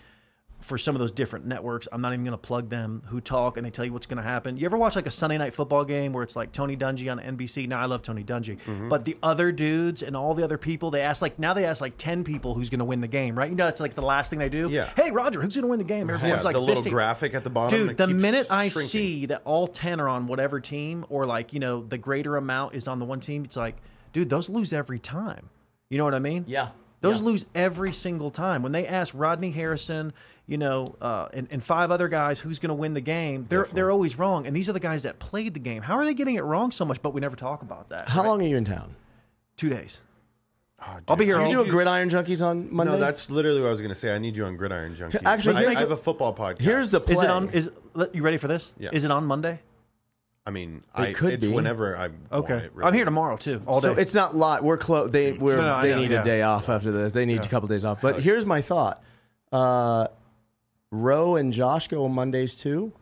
for some of those different networks. I'm not even going to plug them who talk and they tell you what's going to happen. You ever watch like a Sunday night football game where it's like Tony Dungy on NBC? Now I love Tony Dungy, Mm-hmm. but the other dudes and all the other people, they ask like now they ask like ten people who's going to win the game, right? You know, that's like the last thing they do. Yeah. Hey Roger, who's going to win the game? Everyone's Yeah, like the little team. graphic at the bottom. Dude, the minute I shrinking. see that all 10 are on whatever team or like, you know, the greater amount is on the one team, it's like, dude, those lose every time. You know what I mean? Yeah. Those lose every single time. When they ask Rodney Harrison, you know, uh, and, and five other guys who's going to win the game, they're they're always wrong. And these are the guys that played the game. How are they getting it wrong so much? But we never talk about that. How right? long are you in town? Two days. Oh, I'll be dude. here Do all you do a Gridiron Junkeez on Monday? No, that's literally what I was going to say. I need you on Gridiron Junkeez. Actually, I, here's I have a- a football podcast. Here's the play. Is it on? Is you ready for this? Yeah. Is it on Monday? I mean, I, could it's be. whenever I Okay. want it. Really. I'm here tomorrow too, all day. So it's not lot. We're close. They we're, No, no, they know, need yeah. a day off after this. They need a couple days off. But here's my thought. Uh, Roe and Josh go on Mondays too,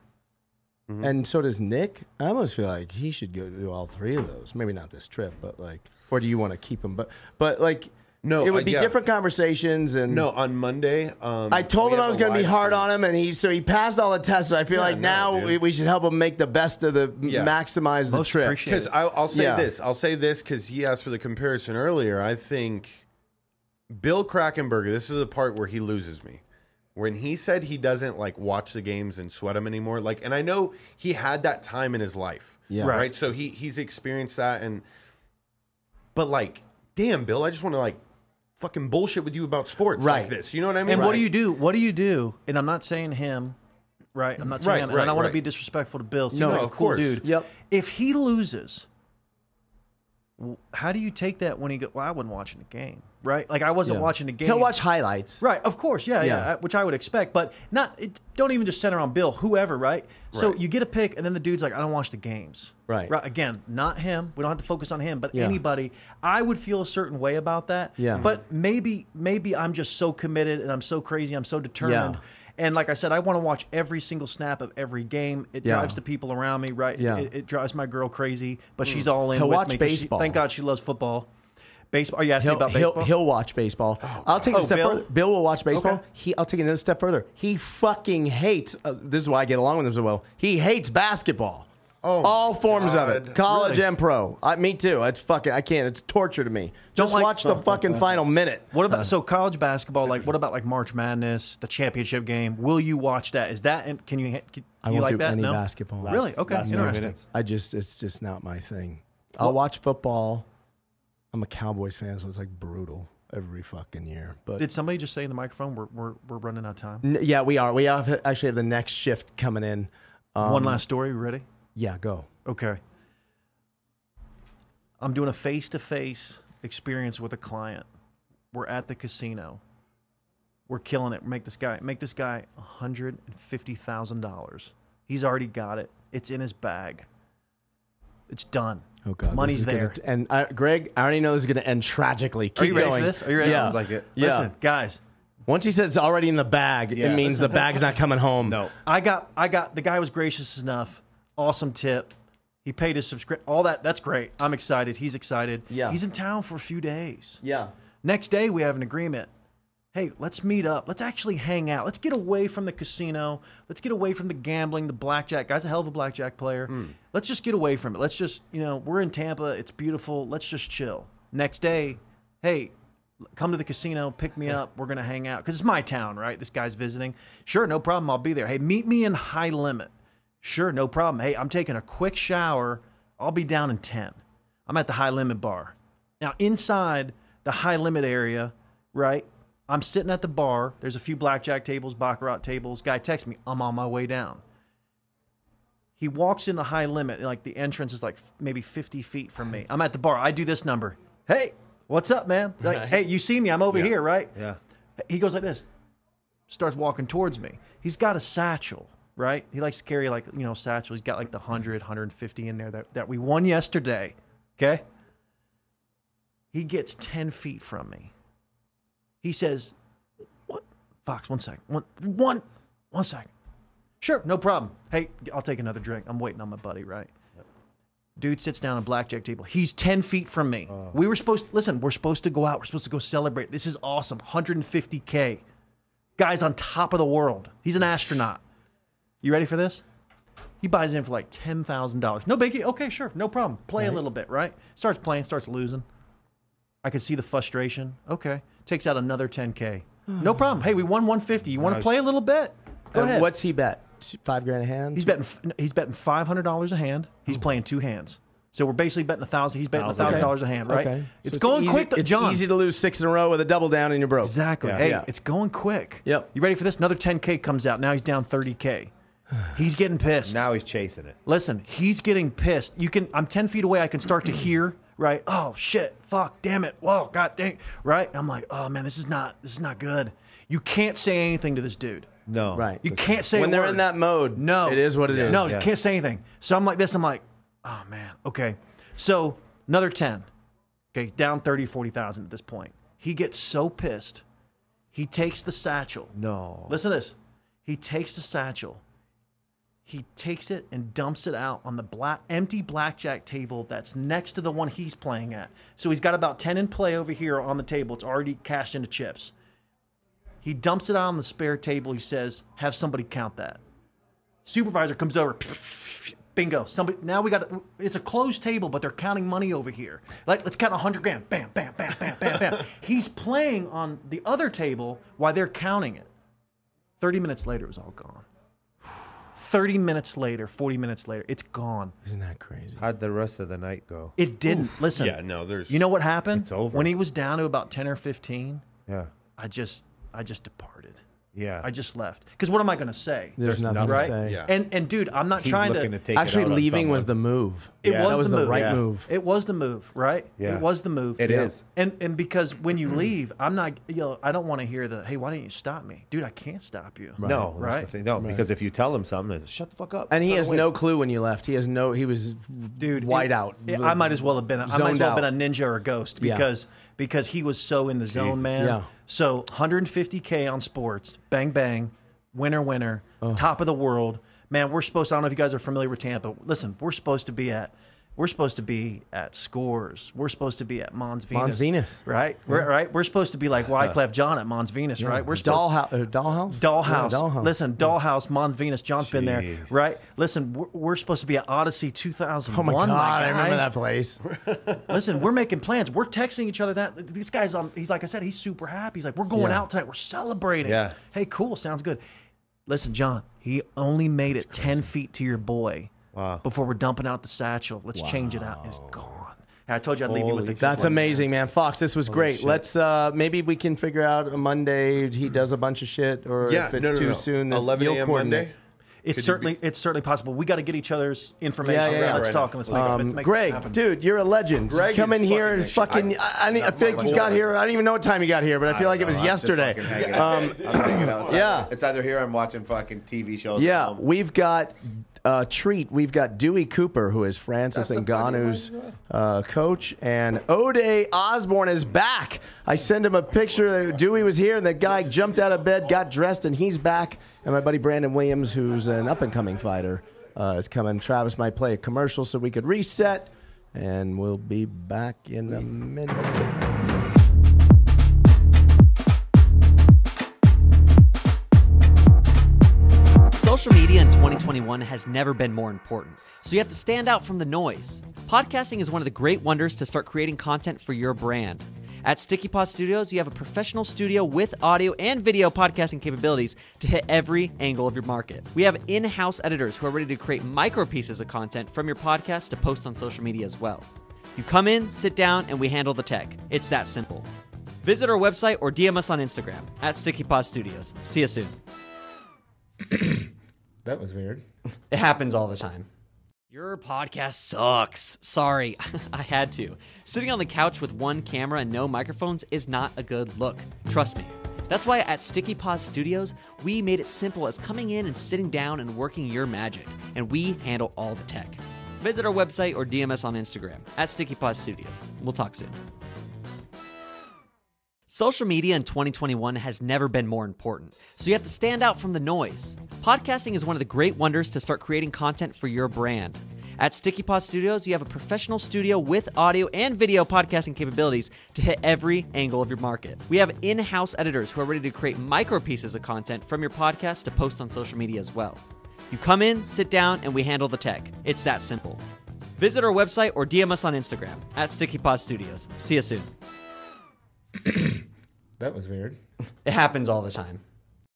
Mm-hmm. and so does Nick. I almost feel like he should go do all three of those. Maybe not this trip, but like, or do you want to keep him? But but like, No, it would uh, be yeah. different conversations. And No, on Monday. Um, I told him I was going to be hard stream. on him, and he so he passed all the tests. So I feel Yeah, like no, now we, we should help him make the best of the Yeah. maximize the Most trip. Because I'll, I'll say Yeah. this. I'll say this because he asked for the comparison earlier. I think Bill Krackomberger. This is the part where he loses me. When he said he doesn't like watch the games and sweat them anymore, like, and I know he had that time in his life, Yeah. right? Right. So he he's experienced that, and but like, damn, Bill, I just want to like fucking bullshit with you about sports Right. like this. You know what I mean? And what do you do? What do you do? And I'm not saying him, right? I'm not saying Right, him, and I don't want to be disrespectful to Bill. Seems No, like of cool course. dude. Yep. If he loses, w- how do you take that when he go? Well, I wasn't watching the game, right? Like I wasn't Yeah. watching the game. He'll watch highlights. Right, of course, yeah, yeah, Yeah. which I would expect, but not. It, don't even just center on Bill, whoever, right? So you get a pick, and then the dude's like, "I don't watch the games." Right. Right. Again, not him. We don't have to focus on him, but Yeah. anybody. I would feel a certain way about that. Yeah. But maybe, maybe I'm just so committed and I'm so crazy. I'm so determined. Yeah. And like I said, I want to watch every single snap of every game. It Yeah. drives the people around me, right? Yeah. It, it drives my girl crazy, but she's all in. He'll with watch me 'cause she- baseball. thank God she loves football. Baseball. Are you asking He'll, me about he'll, baseball? he'll watch baseball. I'll take it Oh, a step Bill? further. Bill will watch baseball. Okay. He, I'll take it another step further. He fucking hates. Uh, this is why I get along with him so well. He hates basketball. Oh, all forms of it, college Really? and pro. I, me too. It's fucking. I can't. It's torture to me. Don't Just like- watch the fucking final minute. What about so college basketball? Like, what about like March Madness, the championship game? Will you watch that? Is that and can you? Can I you won't like do that? any no? basketball. Really? Okay, Last interesting. I just. It's just not my thing. I'll watch football. I'm a Cowboys fan, so it's like brutal every fucking year. But Did somebody just say in the microphone we're we're, we're running out of time? N- yeah, we are. We have actually have the next shift coming in. Um, One last story. Ready? Yeah, go. Okay. I'm doing a face to face experience with a client. We're at the casino. We're killing it. Make this guy make this guy hundred and fifty thousand dollars. He's already got it. It's in his bag. It's done. Oh god, money's is gonna there. and I, Greg, I already know this is going to end tragically. Keep Are you ready going. for this? Are you ready? Yeah. Like it. Yeah. Listen, guys. Once he said it's already in the bag, Yeah. it means the bag's not coming home. No. I got I got the guy was gracious enough. Awesome tip. He paid his subscription. All that that's great. I'm excited. He's excited. Yeah. He's in town for a few days. Yeah. Next day we have an agreement. Hey, let's meet up. Let's actually hang out. Let's get away from the casino. Let's get away from the gambling, the blackjack. Guy's a hell of a blackjack player. Hmm. Let's just get away from it. Let's just, you know, we're in Tampa. It's beautiful. Let's just chill. Next day, hey, come to the casino, pick me up. We're going to hang out because it's my town, right? This guy's visiting. Sure, no problem. I'll be there. Hey, meet me in High Limit. Sure, no problem. Hey, I'm taking a quick shower. I'll be down in 10. I'm at the High Limit bar. Now, inside the High Limit area, right? I'm sitting at the bar. There's a few blackjack tables, baccarat tables. Guy texts me, I'm on my way down. He walks into high limit, like the entrance is like maybe 50 feet from me. I'm at the bar. I do this number. Hey, what's up, man? Like, hey, you see me? I'm over here, right? Yeah. He goes like this, starts walking towards me. He's got a satchel, right? He likes to carry like, you know, satchel. He's got like the 100, 150 in there that, that we won yesterday. Okay. He gets 10 feet from me. He says, what? Fox, one second. One, one, one second. Sure, no problem. Hey, I'll take another drink. I'm waiting on my buddy, right? Dude sits down at a blackjack table. He's 10 feet from me. Oh. We were supposed listen, we're supposed to go out. We're supposed to go celebrate. This is awesome. 150K. Guy's on top of the world. He's an astronaut. You ready for this? He buys in for like $10,000. No biggie. Okay, sure. No problem. Play a little bit, right? Starts playing, starts losing. I can see the frustration. Okay. Takes out another 10K. No problem. Hey, we won 150. You want to Nice. play a little bit? Go And ahead. What's he bet? Two- Five grand a hand. He's betting. He's betting five hundred dollars a hand. He's playing two hands. So we're basically betting a thousand. He's betting a Thousand. thousand dollars a hand, right? Okay. So It's, going easy, quick, It's John. easy to lose six in a row with a double down and you're broke. exactly. Yeah. Hey, Yeah. it's going quick. Yep. You ready for this? Another ten k comes out. Now he's down thirty k. He's getting pissed. Now he's chasing it. Listen, he's getting pissed. You can. I'm ten feet away. I can start to hear. Right. Oh shit. Fuck. Damn it. Whoa. God dang. Right. I'm like, oh man, this is not. This is not good. You can't say anything to this dude. No. Right. You can't say when they're word. in that mode. No, it is what it is. No, Yeah. you can't say anything. So I'm like this. I'm like, oh man, okay. So another ten. Okay, down 30, 40,000 at this point. He gets so pissed. He takes the satchel. No. Listen to this. He takes the satchel. He takes it and dumps it out on the black, empty blackjack table that's next to the one he's playing at. So he's got about 10 in play over here on the table. It's already cashed into chips. He dumps it out on the spare table. He says, Have somebody count that. Supervisor comes over. Bingo. Somebody now we got it's a closed table, but they're counting money over here. Like let's count hundred grand. Bam, bam, bam, bam, bam, bam. He's playing on the other table while they're counting it. Thirty minutes later, it was all gone. Thirty minutes later, forty minutes later, it's gone. Isn't that crazy? How'd the rest of the night go? It didn't. Listen. Yeah, no, there's. You know what happened? It's over. When he was down to about ten or fifteen, Yeah. I just I just departed. Yeah. I just left. Because what am I going to say? There's, nothing, nothing. to Right? say. Yeah. And and dude, I'm not He's trying to. to take it Actually, out on leaving was the move. It Yeah. was that was the the, move. right Yeah. move. It was the move, right? Yeah. It was the move. It It is. is. And and because when you leave, I'm not you know, I don't want to hear the hey, why didn't you stop me? Dude, I can't stop you. No, Right. the thing. No, because if you tell him something, it's, shut the fuck up. And he has away." no clue when you left. He has no. He was Dude, white it- out. it- I might as well have been. I might as well have been a ninja or a ghost because because he was so in the zone, Jesus. man. Yeah. So 150k on sports, bang bang, winner winner, top of the world, man. We're supposed. to, I don't know if you guys are familiar with Tampa. Listen, we're supposed to be at. We're supposed to be at Scores. We're supposed to be at Mons Venus. Mons Venus. right? We're, right. We're supposed to be like Wyclef Jean at Mons Venus, right? We're supposed Dollhouse. Uh, dollhouse. Dollhouse. Yeah, dollhouse. Listen, Dollhouse, Mon Venus. Jon's been there, right? Listen, we're, we're supposed to be at Odyssey 2001. Oh my god! I remember that place. Listen, we're making plans. We're texting each other that this guy's on. He's like I said, he's super happy. He's like, we're going Yeah. out tonight. We're celebrating. Yeah. Hey, cool. Sounds good. Listen, Jon. He only made it ten feet to your boy. Wow. Before we're dumping out the satchel, let's change it out. It's gone. And I told you I'd leave you with the. That's amazing, man. Fox, this was great. shit. Let's uh maybe we can figure out a Monday he does a bunch of shit, or yeah, if it's no, no, too no. soon, this, 11 a.m. Monday. It's Could you certainly it's certainly possible. We got to get each other's information. Yeah, yeah, yeah. Let's Right talk now. and let's make it. Um, Let's make Greg, dude, you're a legend. Greg Come in here and fucking. I- I, I, I, feel like you got here. I don't even know what time you got here, but I feel like it was yesterday. Um, I'm hanging out. It's yeah. It's either here or I'm watching fucking TV shows. yeah, we've got a treat. We've got Dewey Cooper, who is Francis That's Ngannou's uh, coach, and Ode Osborne is back. I sent him a picture. Dewey was here, and the guy jumped out of bed, got dressed, and he's back. And my buddy Brandon Williams, who's an up and coming fighter, uh, is coming. Travis might play a commercial so we could reset, and we'll be back in a minute. Social media in 2021 has never been more important, so you have to stand out from the noise. Podcasting is one of the great wonders to start creating content for your brand. At Sticky Paws Studios, you have a professional studio with audio and video podcasting capabilities to hit every angle of your market. We have in house editors who are ready to create micro pieces of content from your podcast to post on social media as well. You come in, sit down, and we handle the tech. It's that simple. Visit our website or DM us on Instagram at Sticky Paws Studios. See you soon. That was weird. It happens all the time. Your podcast sucks. Sorry, I had to. Sitting on the couch with one camera and no microphones is not a good look. Trust me. That's why at Sticky Paws Studios, we made it simple as coming in and sitting down and working your magic, and we handle all the tech. Visit our website or DM us on Instagram at Sticky Paws Studios. We'll talk soon. Social media in 2021 has never been more important, so you have to stand out from the noise. Podcasting is one of the great wonders to start creating content for your brand. At Sticky Paw Studios, you have a professional studio with audio and video podcasting capabilities to hit every angle of your market. We have in house editors who are ready to create micro pieces of content from your podcast to post on social media as well. You come in, sit down, and we handle the tech. It's that simple. Visit our website or DM us on Instagram at Sticky Paw Studios. See you soon. That was weird. It happens all the time.